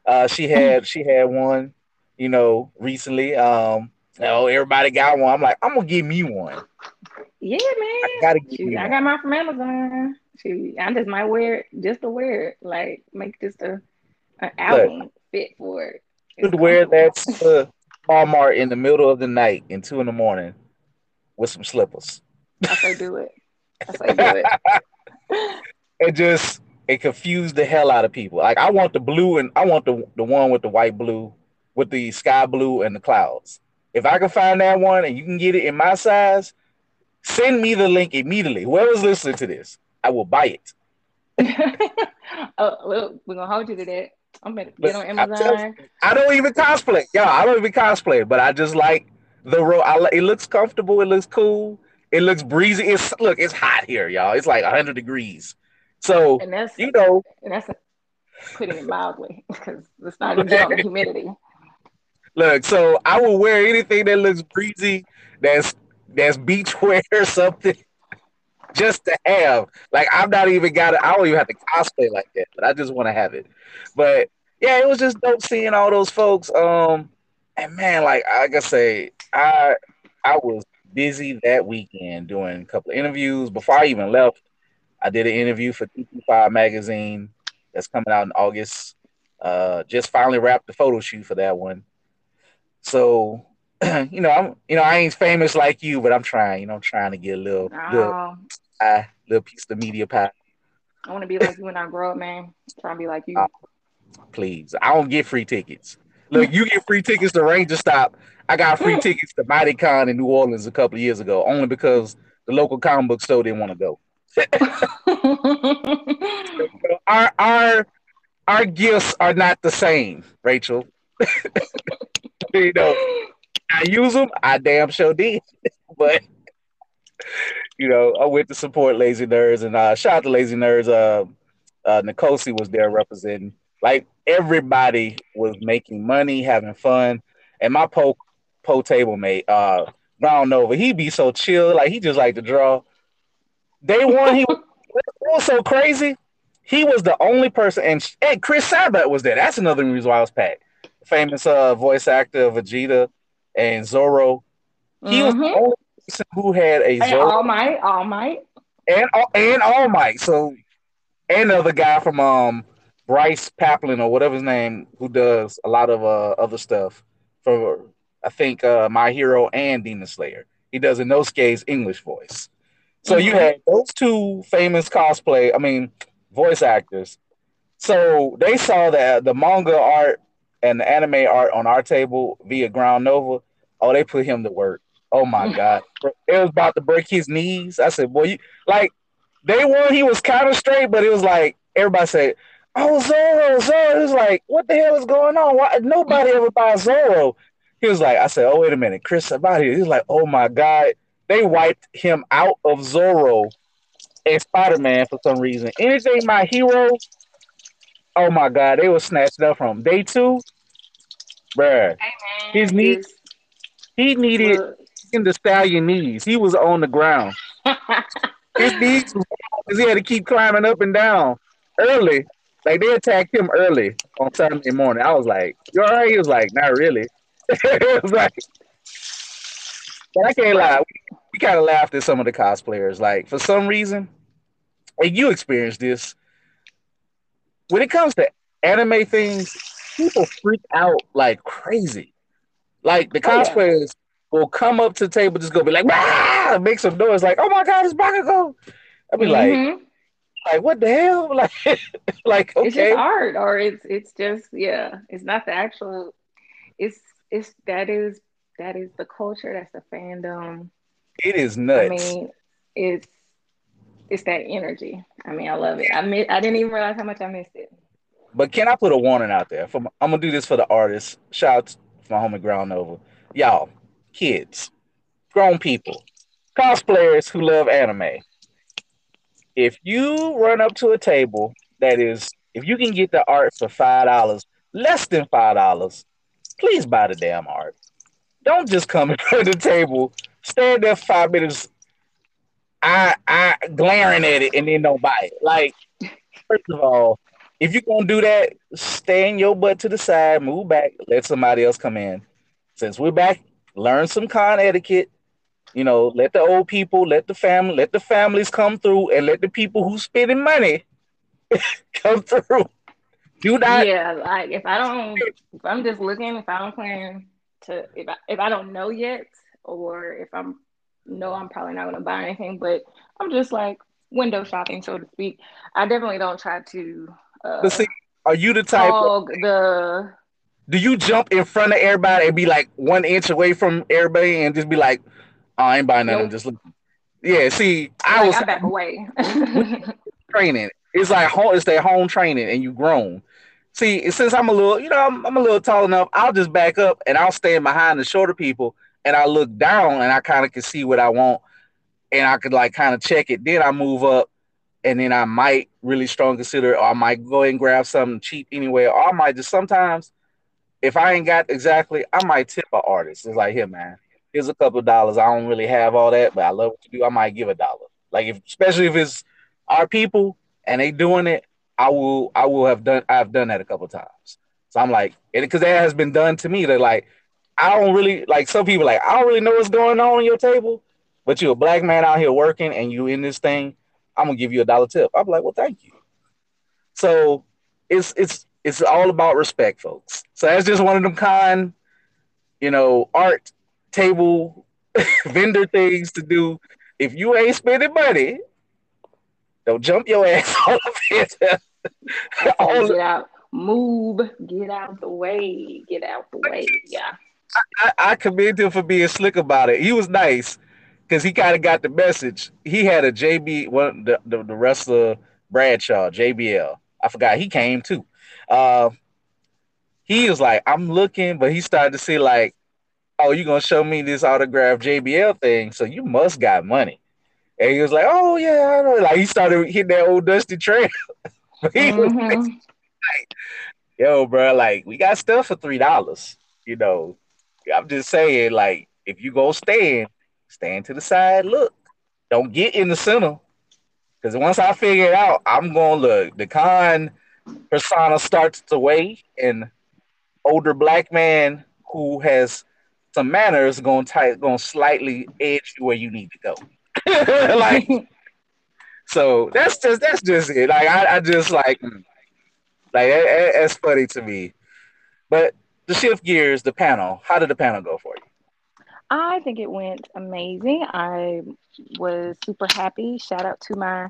Uh, she had she had one, you know, recently. Um, know, everybody got one. I'm like, I'm gonna give me one. Yeah, man. I gotta get Shoot, I got mine from Amazon. Shoot, I just might wear it just to wear it, like make just a an album fit for it. You could wear that to Walmart in the middle of the night in two in the morning with some slippers. I say do it. I say do it. it just it confused the hell out of people. Like I want the blue and I want the the one with the white blue with the sky blue and the clouds. If I can find that one and you can get it in my size, send me the link immediately. Whoever's listening to this, I will buy it. oh, well, we're gonna hold you to that. I'm gonna get on Amazon. I don't even cosplay. Yeah, I don't even cosplay, but I just like the road. I, it looks comfortable. It looks cool. It looks breezy. It's look. It's hot here, y'all. It's like 100 degrees. So and that's you know, and that's putting it mildly because it's not even the humidity. Look, so I will wear anything that looks breezy. That's that's beachwear or something just to have. Like I'm not even got it. I don't even have to cosplay like that, but I just want to have it. But yeah, it was just dope seeing all those folks. Um, and man, like I gotta say, I I was busy that weekend doing a couple of interviews. Before I even left, I did an interview for TP5 magazine that's coming out in August. Uh, just finally wrapped the photo shoot for that one. So, you know, I'm you know I ain't famous like you, but I'm trying. You know, I'm trying to get a little oh. little, pie, little piece of media pie. I want to be like you when I grow up, man. I'm trying to be like you. Uh, please, I don't get free tickets. Look, you get free tickets to Ranger Stop. I got free tickets to Mighty Con in New Orleans a couple of years ago, only because the local comic book store didn't want to go. our our our gifts are not the same, Rachel. you know, I use them. I damn sure did, but you know, I went to support Lazy Nerds and uh, shout out to Lazy Nerds. Uh, uh, Nikosi was there representing. Like everybody was making money, having fun, and my po po table mate, uh, Brown Nova, he be so chill, like he just like to draw. Day one, he was, was so crazy. He was the only person, and, and Chris Sabat was there. That's another reason why I was packed. Famous uh, voice actor Vegeta and Zoro. He mm-hmm. was the mm-hmm. only person who had a hey, Zoro. All Might, All Might, and and All Might. So, and another guy from um Bryce Paplin or whatever his name, who does a lot of uh, other stuff for I think uh, My Hero and Demon Slayer. He does a Inosuke's English voice. So mm-hmm. you had those two famous cosplay, I mean, voice actors. So they saw that the manga art and the anime art on our table via Ground Nova. Oh, they put him to work. Oh my mm. god, it was about to break his knees. I said, boy, you like day one he was kind of straight, but it was like everybody said, "Oh Zoro, Zoro." It was like, what the hell is going on? Why nobody ever buys Zoro? He was like, I said, oh wait a minute, Chris Sabat here. He's like, oh my god, they wiped him out of Zoro and Spider Man for some reason. Anything my hero, oh my god, they were snatched up from day two. Bruh, hey his knees, he needed in the stallion knees. He was on the ground. his knees, because he had to keep climbing up and down early. Like they attacked him early on Saturday morning. I was like, "You all right?" He was like, "Not really." it was like, but I can't lie. We, we kind of laughed at some of the cosplayers. Like for some reason, and you experienced this. When it comes to anime things, people freak out like crazy. Like the cosplayers oh, yeah. will come up to the table, just go be like, make some noise, like, oh my god, it's Bakugo. I'd be mm-hmm. like, like what the hell? Like, like okay, it's just art, or it's it's just yeah, it's not the actual. It's it's that is that is the culture. That's the fandom. It is nuts. I mean, it's it's that energy. I mean, I love it. I miss, I didn't even realize how much I missed it. But can I put a warning out there? For I'm gonna do this for the artists. Shout out to my homie Ground Nova. Y'all, kids, grown people, cosplayers who love anime. If you run up to a table that is, if you can get the art for five dollars, less than five dollars, please buy the damn art. Don't just come in front of the table, stand there five minutes, I I glaring at it and then don't buy it. Like, first of all, if you're gonna do that, stand your butt to the side, move back, let somebody else come in. Since we're back, learn some con etiquette. You know, let the old people, let the family, let the families come through, and let the people who spending money come through. Do not. Yeah, like if I don't, if I'm just looking, if I don't plan to, if I if I don't know yet, or if I'm no, I'm probably not going to buy anything, but I'm just like window shopping, so to speak. I definitely don't try to. Uh, but see, are you the type of, the? Do you jump in front of everybody and be like one inch away from everybody and just be like, oh, "I ain't buying nothing." Nope. Just look. Yeah, see, I like, was I back away. training. It's like home. It's their home training, and you grown. See, since I'm a little, you know, I'm, I'm a little tall enough, I'll just back up and I'll stand behind the shorter people and I look down and I kind of can see what I want and I could like kind of check it. Then I move up and then I might really strong consider I might go and grab something cheap anyway. Or I might just sometimes if I ain't got exactly, I might tip an artist. It's like, here, man, here's a couple dollars. I don't really have all that, but I love what you do. I might give a dollar. Like if especially if it's our people and they doing it, I will I will have done I've done that a couple times. So I'm like, because that has been done to me. That like I don't really like some people like I don't really know what's going on on your table, but you're a black man out here working and you in this thing. I'm gonna give you a dollar tip. I'm like, well, thank you. So it's it's it's all about respect, folks. So that's just one of them kind, you know, art table vendor things to do. If you ain't spending money, don't jump your ass off it. get out, move, get out the way, get out the way. Yeah. I, I commend him for being slick about it. He was nice because he kind of got the message. He had a JB, one the, the, the wrestler Bradshaw, JBL. I forgot he came too. Uh, he was like, I'm looking, but he started to see like, oh, you gonna show me this autograph JBL thing, so you must got money. And he was like, oh yeah, I know. Like he started hitting that old dusty trail. he mm-hmm. was like, yo, bro, like we got stuff for three dollars. You know, I'm just saying, like, if you go stand, stand to the side, look. Don't get in the center. Because once I figure it out, I'm gonna look. The con persona starts to weigh, and older black man who has some manners gonna type gonna slightly edge you where you need to go. like so that's just that's just it. Like I, I just like mm, like that, that's funny to me. But the shift gears, the panel. How did the panel go for you? I think it went amazing. I was super happy. Shout out to my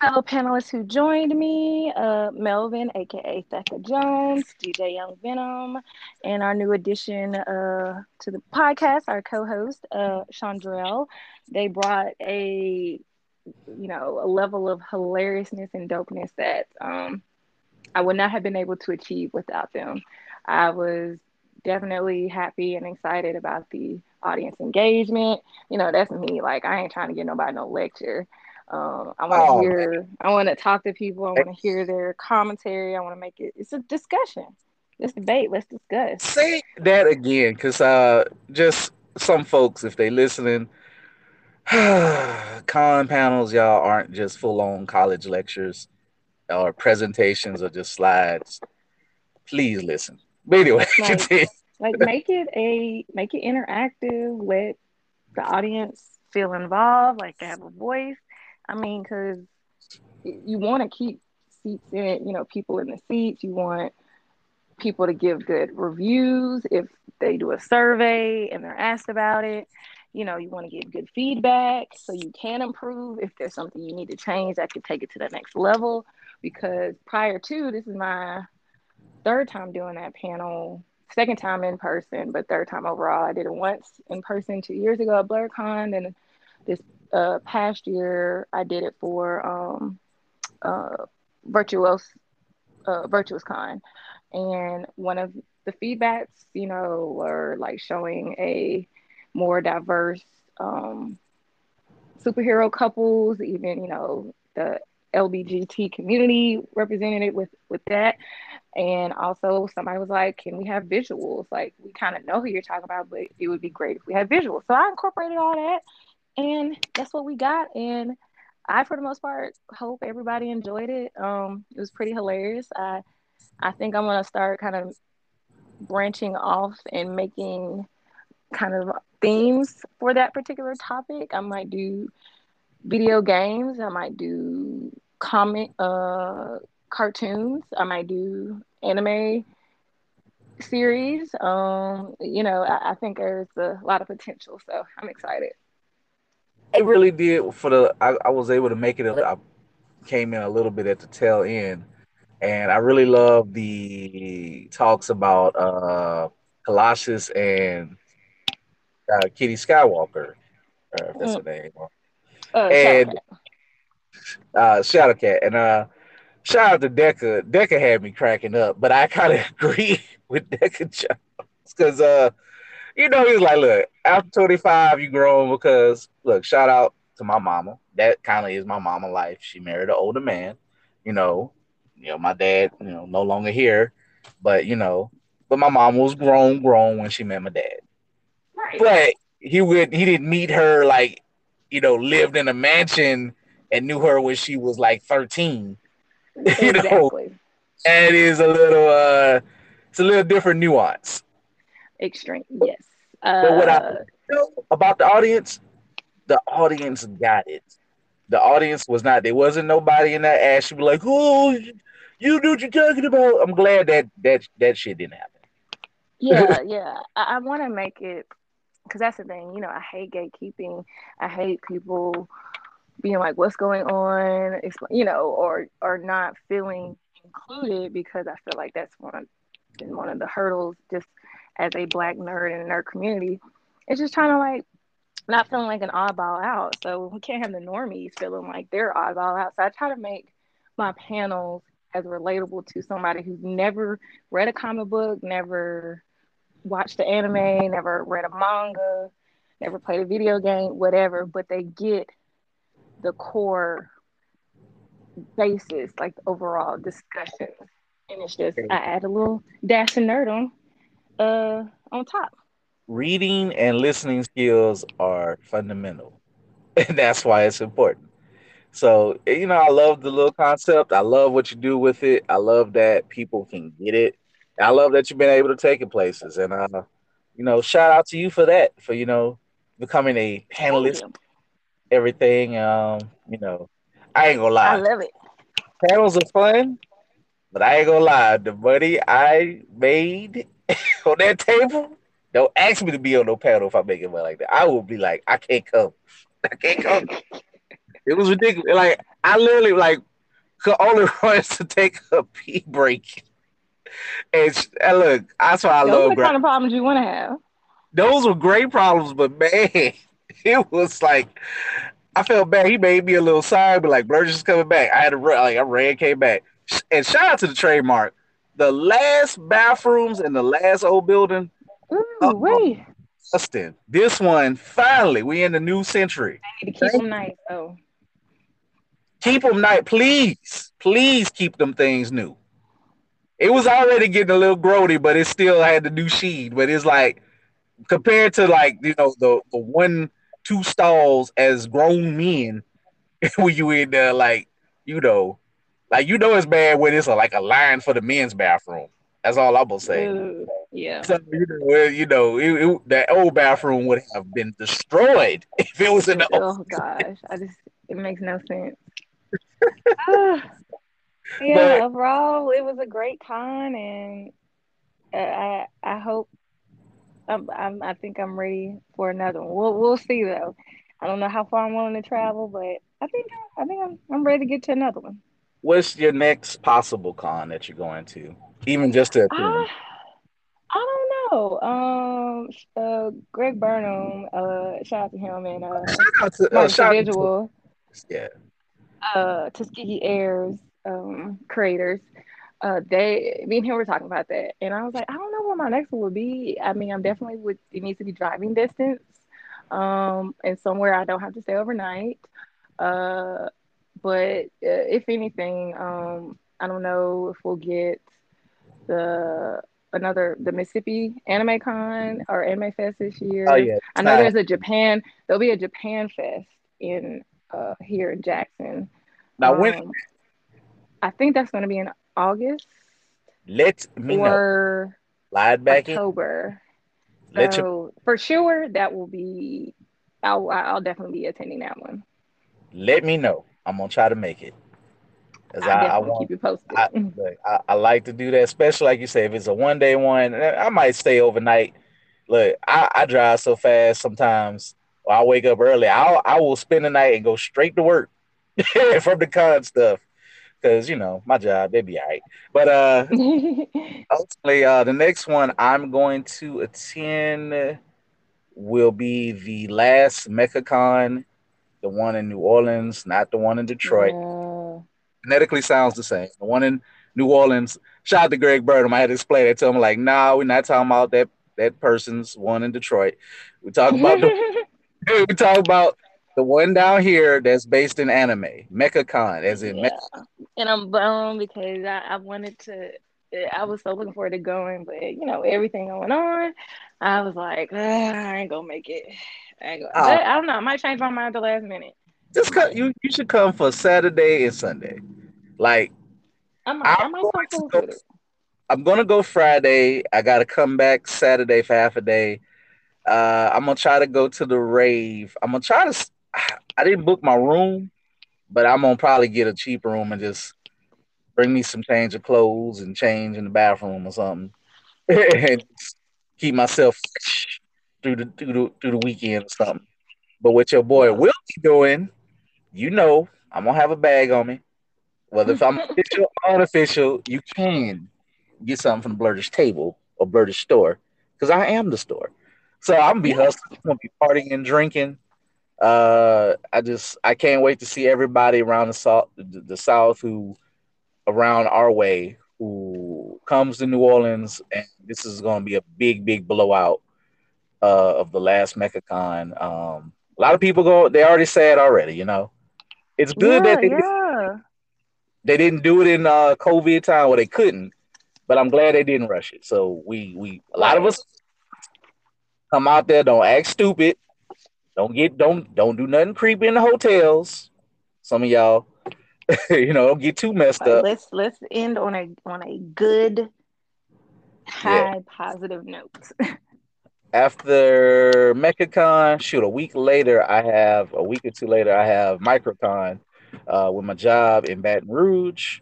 fellow panelists who joined me uh, Melvin, aka Deca Jones, DJ Young Venom, and our new addition uh, to the podcast, our co host, uh, Chandrell. They brought a you know, a level of hilariousness and dopeness that um, I would not have been able to achieve without them. I was definitely happy and excited about the audience engagement. You know, that's me. Like, I ain't trying to get nobody no lecture. Um, I want to oh, hear. Man. I want to talk to people. I want to hear their commentary. I want to make it. It's a discussion. Let's debate. Let's discuss. Say that again, because uh, just some folks, if they listening, con panels, y'all aren't just full on college lectures or presentations or just slides. Please listen. But anyway, like, like make it a make it interactive. Let the audience feel involved. Like have a voice. I mean, because you want to keep seats in, you know, people in the seats. You want people to give good reviews if they do a survey and they're asked about it. You know, you want to get good feedback so you can improve. If there's something you need to change, that could take it to the next level. Because prior to this is my third time doing that panel, second time in person, but third time overall. I did it once in person two years ago at BlerdCon, and this uh, past year I did it for um, uh, Virtuos uh, Virtuous Con, and one of the feedbacks, you know, were like showing a more diverse um, superhero couples, even you know the LBGT community represented with with that. And also somebody was like, Can we have visuals? Like we kind of know who you're talking about, but it would be great if we had visuals. So I incorporated all that and that's what we got. And I for the most part hope everybody enjoyed it. Um it was pretty hilarious. I I think I'm gonna start kind of branching off and making kind of themes for that particular topic. I might do video games. I might do comic uh, cartoons. I might do anime series. Um, you know, I, I think there's a lot of potential, so I'm excited. It really did for the. I, I was able to make it. I came in a little bit at the tail end, and I really love the talks about uh Colossus and uh, Kitty Skywalker. Uh, that's mm. her name. Uh, and uh, Shadowcat. And uh, shout out to Deca. Deca had me cracking up, but I kind of agree with Deca Jones because, uh, you know, he's like, look, after 25, you grown because, look, shout out to my mama. That kind of is my mama life. She married an older man, you know. You know, my dad, you know, no longer here, but you know, but my mom was grown, grown when she met my dad. Right. But he would he didn't meet her like you know lived in a mansion and knew her when she was like 13 you know? And it is a little uh it's a little different nuance. Extreme yes. Uh, but what i know about the audience the audience got it. The audience was not there wasn't nobody in that ass should be like oh you know what you're talking about. I'm glad that that that shit didn't happen. Yeah yeah. I, I want to make it because that's the thing you know i hate gatekeeping. I hate people being like what's going on? You know or or not feeling included because i feel like that's one of one of the hurdles just as a black nerd in the nerd community. It's just trying to like not feeling like an oddball out. So we can't have the normies feeling like they're oddball out. So i try to make my panels as relatable to somebody who's never read a comic book never watched the anime never read a manga never played a video game whatever but they get the core basis, like the overall discussion. And it's just I add a little dash of nerd on uh on top. Reading and listening skills are fundamental. And that's why it's important. So, you know, I love the little concept. I love what you do with it. I love that people can get it. I love that you've been able to take it places. And uh, you know, shout out to you for that, for you know, becoming a panelist everything. Um, you know, I ain't gonna lie. I love it. Panels are fun, but I ain't gonna lie. The money I made on that table, don't ask me to be on no panel if I'm making money like that. I will be like, I can't come. I can't come. it was ridiculous. Like I literally like could only run to take a pee break. And, and look, that's why I Those love. Those are the kind of problems you want to have. Those were great problems, but man, it was like I felt bad. He made me a little sign, but like Burgess is coming back. I had to run, like I ran, came back. And shout out to the trademark. The last bathrooms in the last old building. Ooh, uh, wait. Justin, this one finally. We in the new century. I need to keep them nice. Oh, keep them nice, please. Please keep them things new. It was already getting a little grody, but it still had the new sheen. But it's like compared to like you know the the one two stalls as grown men when you in there like you know like you know it's bad when it's a, like a line for the men's bathroom. That's all i'm gonna say. Ooh, yeah. So you know, you know it, it, that old bathroom would have been destroyed if it was in the oh gosh. I just it makes no sense. Ah, yeah but, overall it was a great con and i i hope I'm, I'm, i think I'm ready for another one. We'll, we'll see though. I don't know how far I'm willing to travel, but I think I think I'm, I'm ready to get to another one. What's your next possible con that you're going to, even just to? Uh, I don't know. Um, uh, Greg Burnham. Uh, shout out to him and uh, shout out to uh, individual. To, yeah. Uh, Tuskegee Heirs um creators uh they me and him were talking about that. And i was like i don't know what my next one would be. I mean i'm definitely would it needs to be driving distance um and somewhere i don't have to stay overnight. Uh but uh, if anything um i don't know if we'll get the another the mississippi anime con or anime fest this year. Oh yeah i know there's a japan there'll be a japan fest in uh here in jackson. Now um, when I think that's going to be in August. Let me or know. Slide back October. In. Let so you... for sure that will be. I'll I'll definitely be attending that one. Let me know. I'm gonna try to make it. As I, I, want, keep you posted. I, I, I, like to do that, especially like you say, if it's a one day one, eh, I might stay overnight. Look, I, I drive so fast sometimes. I wake up early. I I will spend the night and go straight to work from the con stuff because you know my job they'd be all right but uh ultimately uh the next one i'm going to attend will be the last mechacon the one in new orleans not the one in detroit. Yeah. phonetically sounds the same. The one in new orleans shout out to greg burnham. I had to explain it to him. Like no nah, we're not talking about that that person's one in detroit. We're talking about the we talk about the one down here that's based in anime, MechaCon, as in yeah. Mecha. And I'm bummed because I, I wanted to I was so looking forward to going, but you know everything going on, I was like, I ain't gonna make it. I, ain't gonna, oh. I don't know. I might change my mind at the last minute. Just come, you you should come for Saturday and Sunday. Like I might, I might come go, I'm gonna go Friday. I gotta come back Saturday for half a day. Uh, I'm gonna try to go to the rave. I'm gonna try to. I didn't book my room, but I'm gonna probably get a cheap room and just bring me some change of clothes and change in the bathroom or something, and keep myself through the through the through the weekend or something. But what your boy will be doing, you know, I'm gonna have a bag on me. Whether if I'm official or unofficial, you can get something from the Blerdish table or Blerdish store because I am the store. So I'm gonna be hustling, I'm gonna be partying and drinking. Uh, I just I can't wait to see everybody around the south, the south who around our way who comes to New Orleans, and this is gonna be a big, big blowout uh, of the last MechaCon. Um, a lot of people go, they already said already, you know. It's good yeah, that they, yeah. they didn't do it in uh, COVID time where they couldn't, but I'm glad they didn't rush it. So we we a lot of us come out there, don't act stupid, don't get don't don't do nothing creepy in the hotels. Some of y'all, you know, don't get too messed up. Let's let's end on a on a good high yeah. positive note. after MechaCon, shoot, a week later, I have a week or two later, I have MicroCon uh, with my job in Baton Rouge.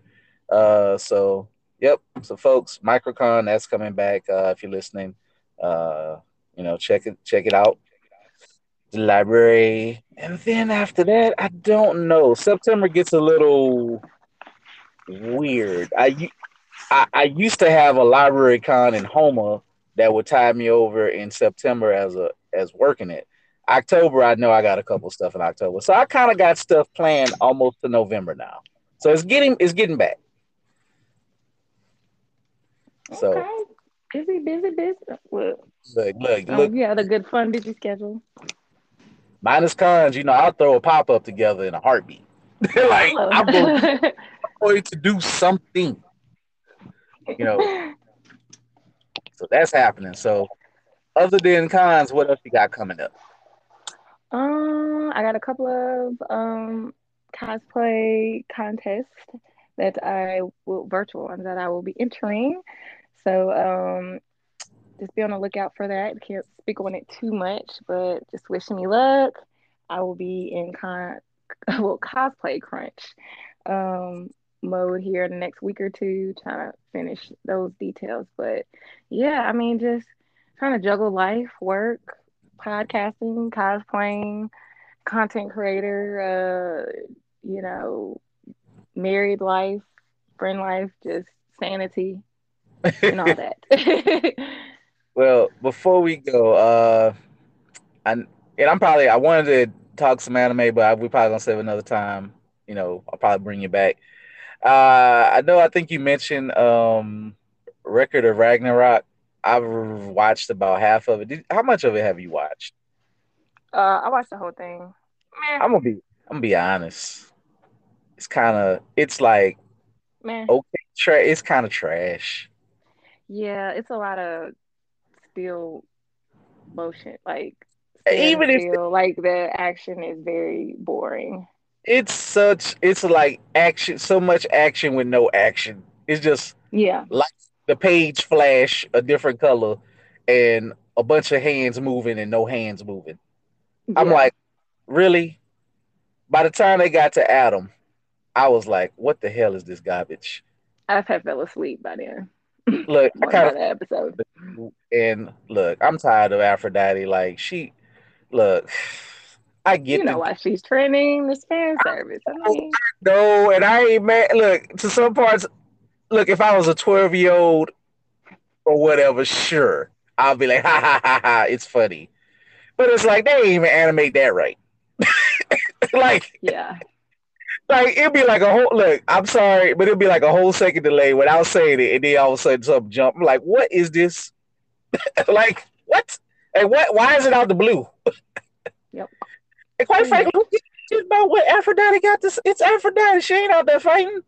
Uh, so, yep. So, folks, MicroCon that's coming back. Uh, if you're listening, uh, you know, check it, check it out. The library, and then after that, I don't know. September gets a little weird. I I, I used to have a library con in Houma that would tie me over in September as a as working it. October, I know I got a couple stuff in October, so I kind of got stuff planned almost to November now. So it's getting it's getting back. Okay. So busy, busy, busy. Well, look, look, um, look. You had a good fun busy schedule. Minus cons, you know, I'll throw a pop up together in a heartbeat. like I'm going, I'm going to do something. You know, so that's happening. So other than cons, what else you got coming up? Um, I got a couple of um cosplay contests that I will virtual ones that I will be entering. So um just be on the lookout for that. Can't speak on it too much, but just wishing me luck. I will be in con well cosplay crunch. Um mode here in the next week or two, trying to finish those details. But yeah, I mean, just trying to juggle life, work, podcasting, cosplaying, content creator, uh, you know, married life, friend life, just sanity and all that. well, before we go, uh, I, and I'm probably I wanted to talk some anime, but I, we probably gonna save another time. You know, I'll probably bring you back. Uh, I know. I think you mentioned um, Record of Ragnarok. I've watched about half of it. Did, how much of it have you watched? Uh, I watched the whole thing. Man. I'm gonna be. I'm gonna be honest. It's kind of. It's like. Man. Okay. Tra- it's kind of trash. Yeah, it's a lot of still motion. Like even if still, like the action is very boring. It's such it's like action so much action with no action. It's just yeah. like the page flash a different color and a bunch of hands moving and no hands moving. Yeah. i'm like really? By the time they got to adam i was like what the hell is this garbage? I've had fell asleep by then look i kind of episode and look i'm tired of aphrodite like she look I get you know the, why she's trending this fan service. I mean, no, and I ain't mad. Look, to some parts, look, if I was a 12 year old or whatever, sure, I'll be like, ha ha ha ha, it's funny. But it's like they ain't even animate that right. like, yeah. Like it'd be like a whole look. I'm sorry, but it'd be like a whole second delay without saying it, and then all of a sudden something jump. I'm like, what is this? like what? And what? Why is it out the blue? yep. And quite frankly, who gives about what Aphrodite got this? It's Aphrodite. She ain't out there fighting.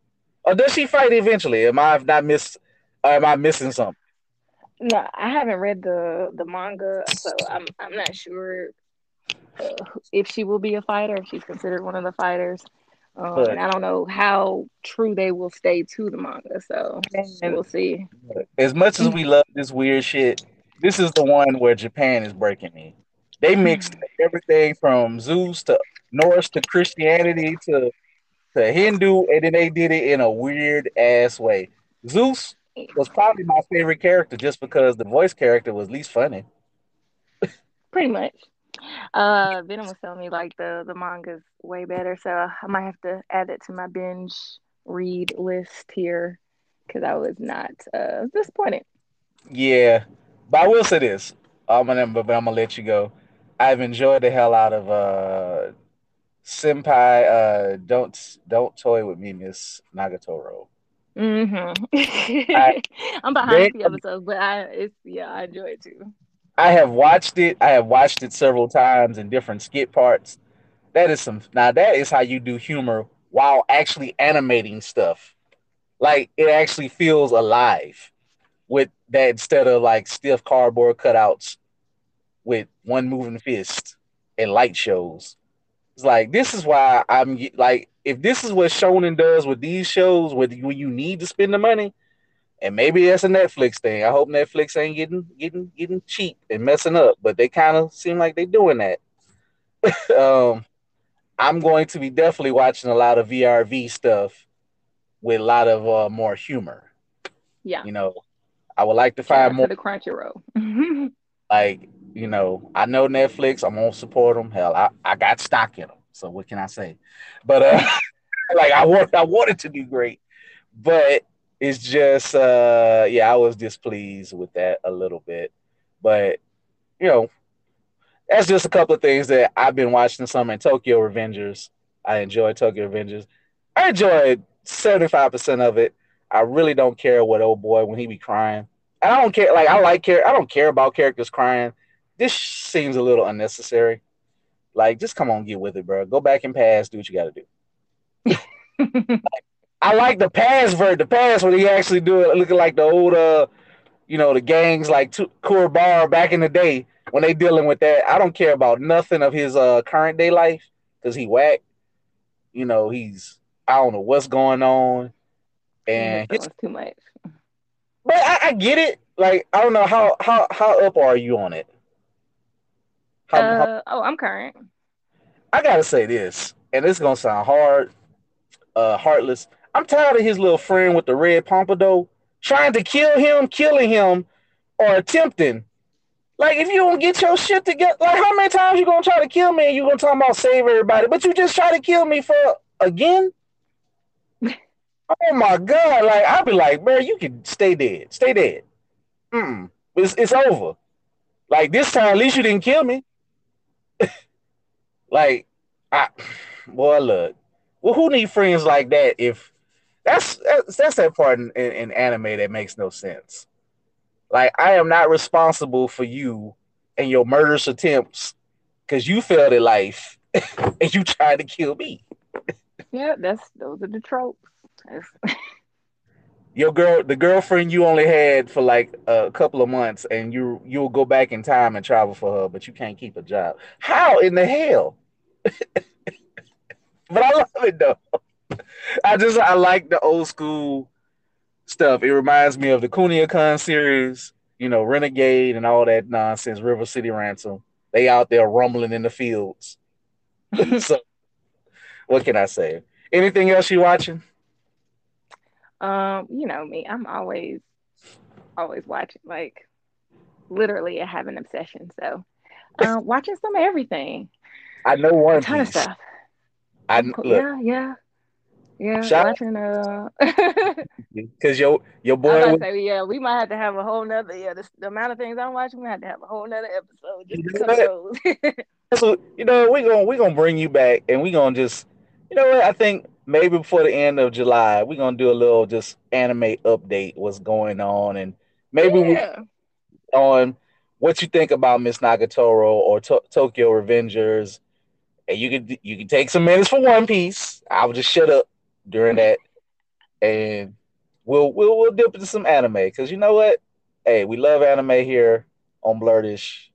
Or does she fight eventually? Am I not missed Or am I missing something? No, I haven't read the the manga, so I'm I'm not sure uh, if she will be a fighter, if she's considered one of the fighters. Um, and I don't know how true they will stay to the manga, so we'll see. As much as we love this weird shit, this is the one where Japan is breaking me. They mixed everything from Zeus to Norse to Christianity to to Hindu, and then they did it in a weird ass way. Zeus was probably my favorite character just because the voice character was least funny. Pretty much. Uh, Venom was telling me like the the manga's way better, so I might have to add it to my binge read list here because I was not uh disappointed. Yeah, but I will say this. I'm gonna, but I'm gonna let you go. I've enjoyed the hell out of uh Senpai. Uh, don't don't toy with me, Miss Nagatoro. Mm-hmm. I, am behind a few episodes, but I it's yeah, I enjoy it too. I have watched it. I have watched it several times in different skit parts. That is some now that is how you do humor while actually animating stuff. Like it actually feels alive with that instead of like stiff cardboard cutouts with one moving fist and light shows. It's like this is why I'm like if this is what Shonen does with these shows, with when you need to spend the money, and maybe that's a Netflix thing. I hope Netflix ain't getting getting getting cheap and messing up, but they kind of seem like they're doing that. um, I'm going to be definitely watching a lot of VRV stuff with a lot of uh, more humor. Yeah, you know, I would like to find more the Crunchyroll. like you know, I know Netflix. I'm gonna support them. Hell, I, I got stock in them. So what can I say? But uh, like I want I want it to be great, but it's just uh yeah, I was displeased with that a little bit. But you know, that's just a couple of things that I've been watching some in Tokyo Revengers. I enjoy Tokyo Revengers. I enjoyed 75% of it. I really don't care what old boy when he be crying. And I don't care like I like care I don't care about characters crying. This seems a little unnecessary. Like just come on, get with it, bro. Go back and pass, do what you gotta do. like, I like the past vert, the past when he actually do it looking like the old uh you know the gangs like T- Bar back in the day when they dealing with that. I don't care about nothing of his uh current day life because he whack. You know, he's I don't know what's going on. And it's too much. But I, I, get it. Like I don't know how how how up are you on it? How, uh, how... oh, I'm current. I gotta say this, and it's gonna sound hard, uh, heartless. I'm tired of his little friend with the red pompadour trying to kill him, killing him, or attempting. Like, if you don't get your shit together, like, how many times you gonna try to kill me and you gonna talk about save everybody, but you just try to kill me for again? oh my god! Like, I'll be like, bro, you can stay dead, stay dead. Mm, it's it's over. Like this time, at least you didn't kill me. like, I, boy, look. Well, who need friends like that if that's that's, that's that part in, in, in anime that makes no sense. Like I am not responsible for you and your murderous attempts because you failed at life and you tried to kill me. yeah, that's those are the tropes. your girl, the girlfriend you only had for like a couple of months, and you you'll go back in time and travel for her, but you can't keep a job. How in the hell? but I love it though. I just I like the old school stuff. It reminds me of the Kunio-kun series, you know, Renegade and all that nonsense, River City Ransom. They out there rumbling in the fields. so what can I say? Anything else you watching? Um, you know me, I'm always always watching like literally I have an obsession. So uh, watching some of everything. I know one a ton piece. of stuff. I look, yeah, yeah. Yeah, Shout watching uh because your your boy was... say, yeah, we might have to have a whole nother yeah, the, the, amount of things I'm watching, we have to have a whole nother episode just you know so you know, we're gonna we're gonna bring you back and we're gonna just you know what I think maybe before the end of July, we're gonna do a little just anime update, what's going on, and maybe yeah. we on what you think about Miss Nagatoro or to- Tokyo Revengers. And you can you can take some minutes for One Piece. I'll just shut up during that. And we'll we'll we'll dip into some anime because you know what? Hey, we love anime here on Blerdish.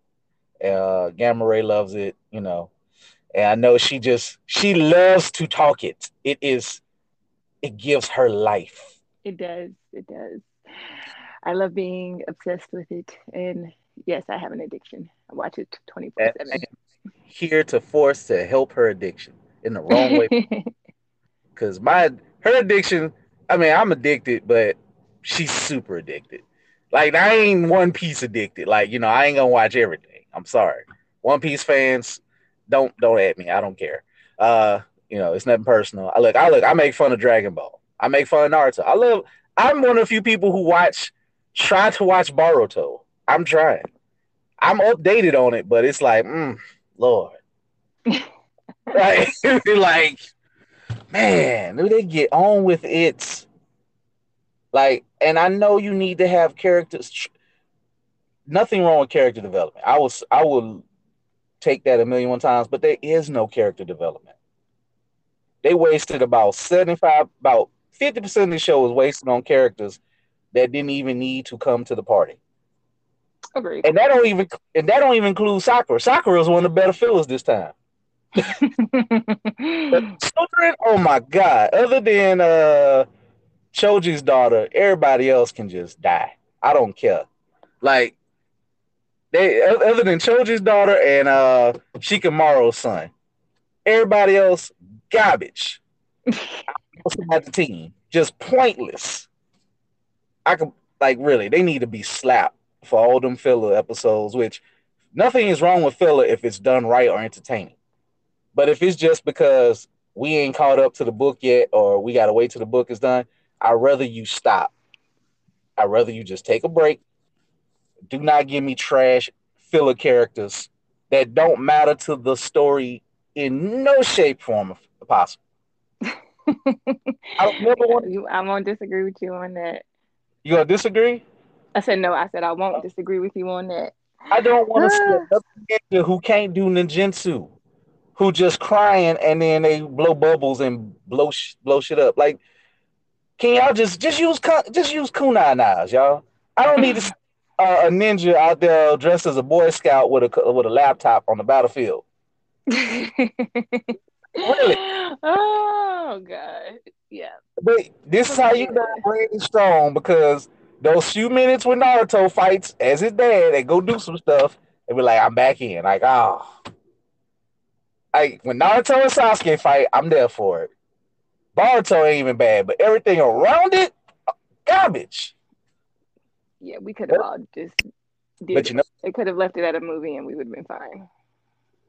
Uh, Gamma Ray loves it, you know, and I know she just she loves to talk it. It is, it gives her life. It does. It does. I love being obsessed with it, and yes, I have an addiction. I watch it twenty four seven. Here to force to help her addiction in the wrong way. Because my her addiction, I mean, I'm addicted, but she's super addicted. Like I ain't One Piece addicted. Like you know, I ain't gonna watch everything. I'm sorry, One Piece fans, don't don't at me. I don't care. Uh, you know, it's nothing personal. I look, I look, I make fun of Dragon Ball. I make fun of Naruto. I love. I'm one of the few people who watch, try to watch Boruto. I'm trying. I'm updated on it, but it's like, mm, Lord, right? like, man, do they get on with it? Like, and I know you need to have characters. Nothing wrong with character development. I was, I will take that a million one times, but there is no character development. They wasted about 75, about 50% of the show was wasted on characters that didn't even need to come to the party. Agreed. And that don't even and that don't even include Sakura. Sakura is one of the better fillers this time. Children, oh my god! Other than uh Choji's daughter, everybody else can just die. I don't care. Like they other than Choji's daughter and uh Shikamaru's son, everybody else garbage. at the team, just pointless. I could like really, they need to be slapped for all them filler episodes. Which nothing is wrong with filler if it's done right or entertaining. But if it's just because we ain't caught up to the book yet, or we gotta wait till the book is done, I'd rather you stop. I'd rather you just take a break. Do not give me trash filler characters that don't matter to the story in no shape, form possible. I never want you. I won't disagree with you on that. You gonna disagree? I said no. I said I won't disagree with you on that. I don't want to see ah. a ninja who can't do ninjutsu, who just crying and then they blow bubbles and blow sh- blow shit up. Like, can y'all just just use just use kunai knives, y'all? I don't need to, uh, a ninja out there dressed as a boy scout with a with a laptop on the battlefield. really? Oh god, yeah. But this is how you know Brandon strong because those few minutes when Naruto fights as his dad, they go do some stuff and be like, I'm back in. Like, oh. Like when Naruto and Sasuke fight, I'm there for it. Boruto ain't even bad, but everything around it, garbage. Yeah, we could have all just did but you know, they could have left it at a movie and we would have been fine.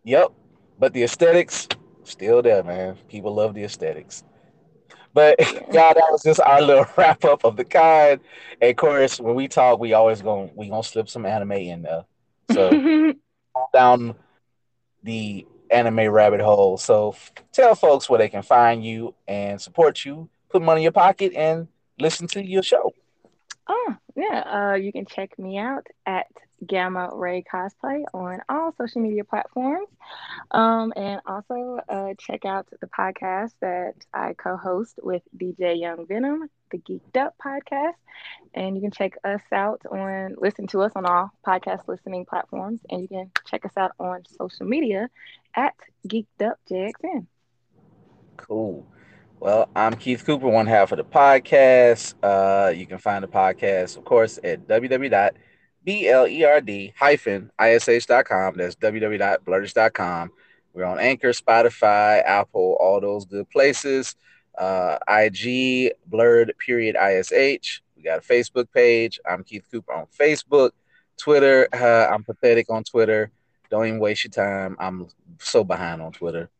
Yep. But the aesthetics, still there, man. People love the aesthetics. But yeah, that was just our little wrap up of the kind. And of course, when we talk, we always gonna we gonna slip some anime in there. So down the anime rabbit hole. So f- tell folks where they can find you and support you. Put money in your pocket and listen to your show. Oh yeah, uh, you can check me out at Gamma Ray Cosplay on all social media platforms. Um, and also uh, check out the podcast that I co host with DJ Young Venom, the Geeked Up podcast. And you can check us out on, listen to us on all podcast listening platforms. And you can check us out on social media at Geeked Up JXN. Cool. Well, I'm Keith Cooper, one half of the podcast. Uh, you can find the podcast, of course, at www B-L-E-R-D hyphen ish.com. That's www.blerdish.com. We're on Anchor, Spotify, Apple, all those good places. Uh, IG, blerd period ISH. We got a Facebook page. I'm Keith Cooper on Facebook. Twitter, uh, I'm pathetic on Twitter. Don't even waste your time. I'm so behind on Twitter.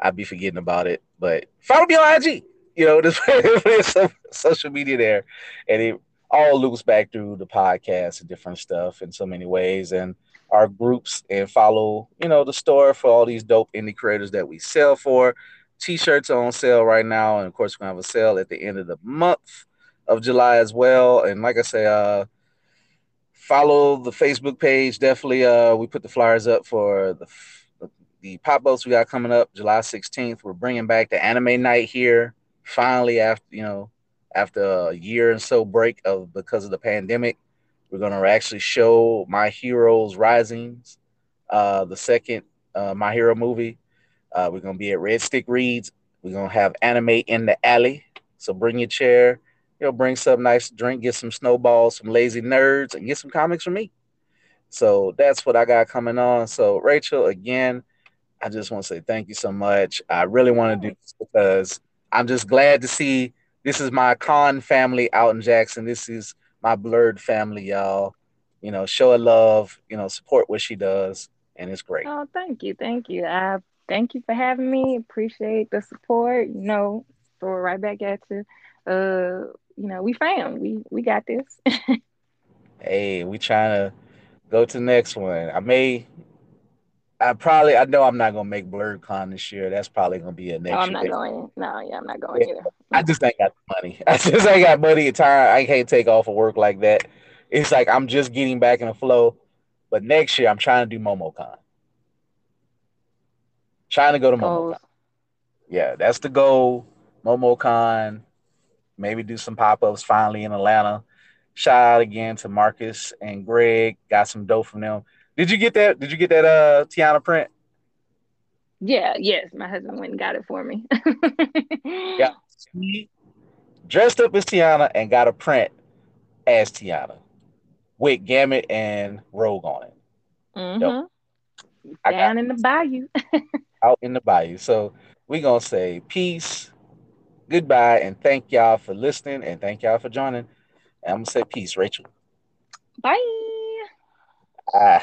I'd be forgetting about it. But follow me on IG. You know, there's social media there. And it all loops back through the podcast and different stuff in so many ways and our groups and follow you know the store for all these dope indie creators that we sell for t-shirts are on sale right now and of course we're gonna have a sale at the end of the month of july as well and like i say uh follow the facebook page definitely uh we put the flyers up for the the pop ups we got coming up july 16th we're bringing back the anime night here finally after you know after a year and so break of because of the pandemic. We're gonna actually show My Heroes Risings, uh, the second uh, My Hero movie. Uh, we're gonna be at Red Stick Reads. We're gonna have anime in the alley. So bring your chair, you know, bring some nice drink, get some snowballs, some lazy nerds, and get some comics from me. So that's what I got coming on. So Rachel, again, I just want to say thank you so much. I really want to do this because I'm just glad to see this is my con family out in Jackson. This is my blerd family, y'all. You know, show her love, you know, support what she does, and it's great. Oh, thank you, thank you. I thank you for having me. Appreciate the support. You know, throw it right back at you. Uh, you know, we fam. We we got this. hey, we trying to go to the next one. I may I probably I know I'm not gonna make BlerdCon this year. That's probably gonna be a next. Oh, I'm year. not going. No, yeah, I'm not going yeah. either. I just ain't got the money. I just ain't got money and time. I can't take off of work like that. It's like I'm just getting back in the flow. But next year I'm trying to do MomoCon. Trying to go to. MomoCon. Yeah, that's the goal. MomoCon. Maybe do some pop-ups finally in Atlanta. Shout out again to Marcus and Greg. Got some dope from them did you get that? Did you get that uh Tiana print? Yeah, yes. My husband went and got it for me. yeah. He dressed up as Tiana and got a print as Tiana with Gambit and Rogue on it. Mm-hmm. Down in the bayou. out in the bayou. So we're gonna say peace, goodbye, and thank y'all for listening and thank y'all for joining. And I'm gonna say peace, Rachel. Bye. Ah.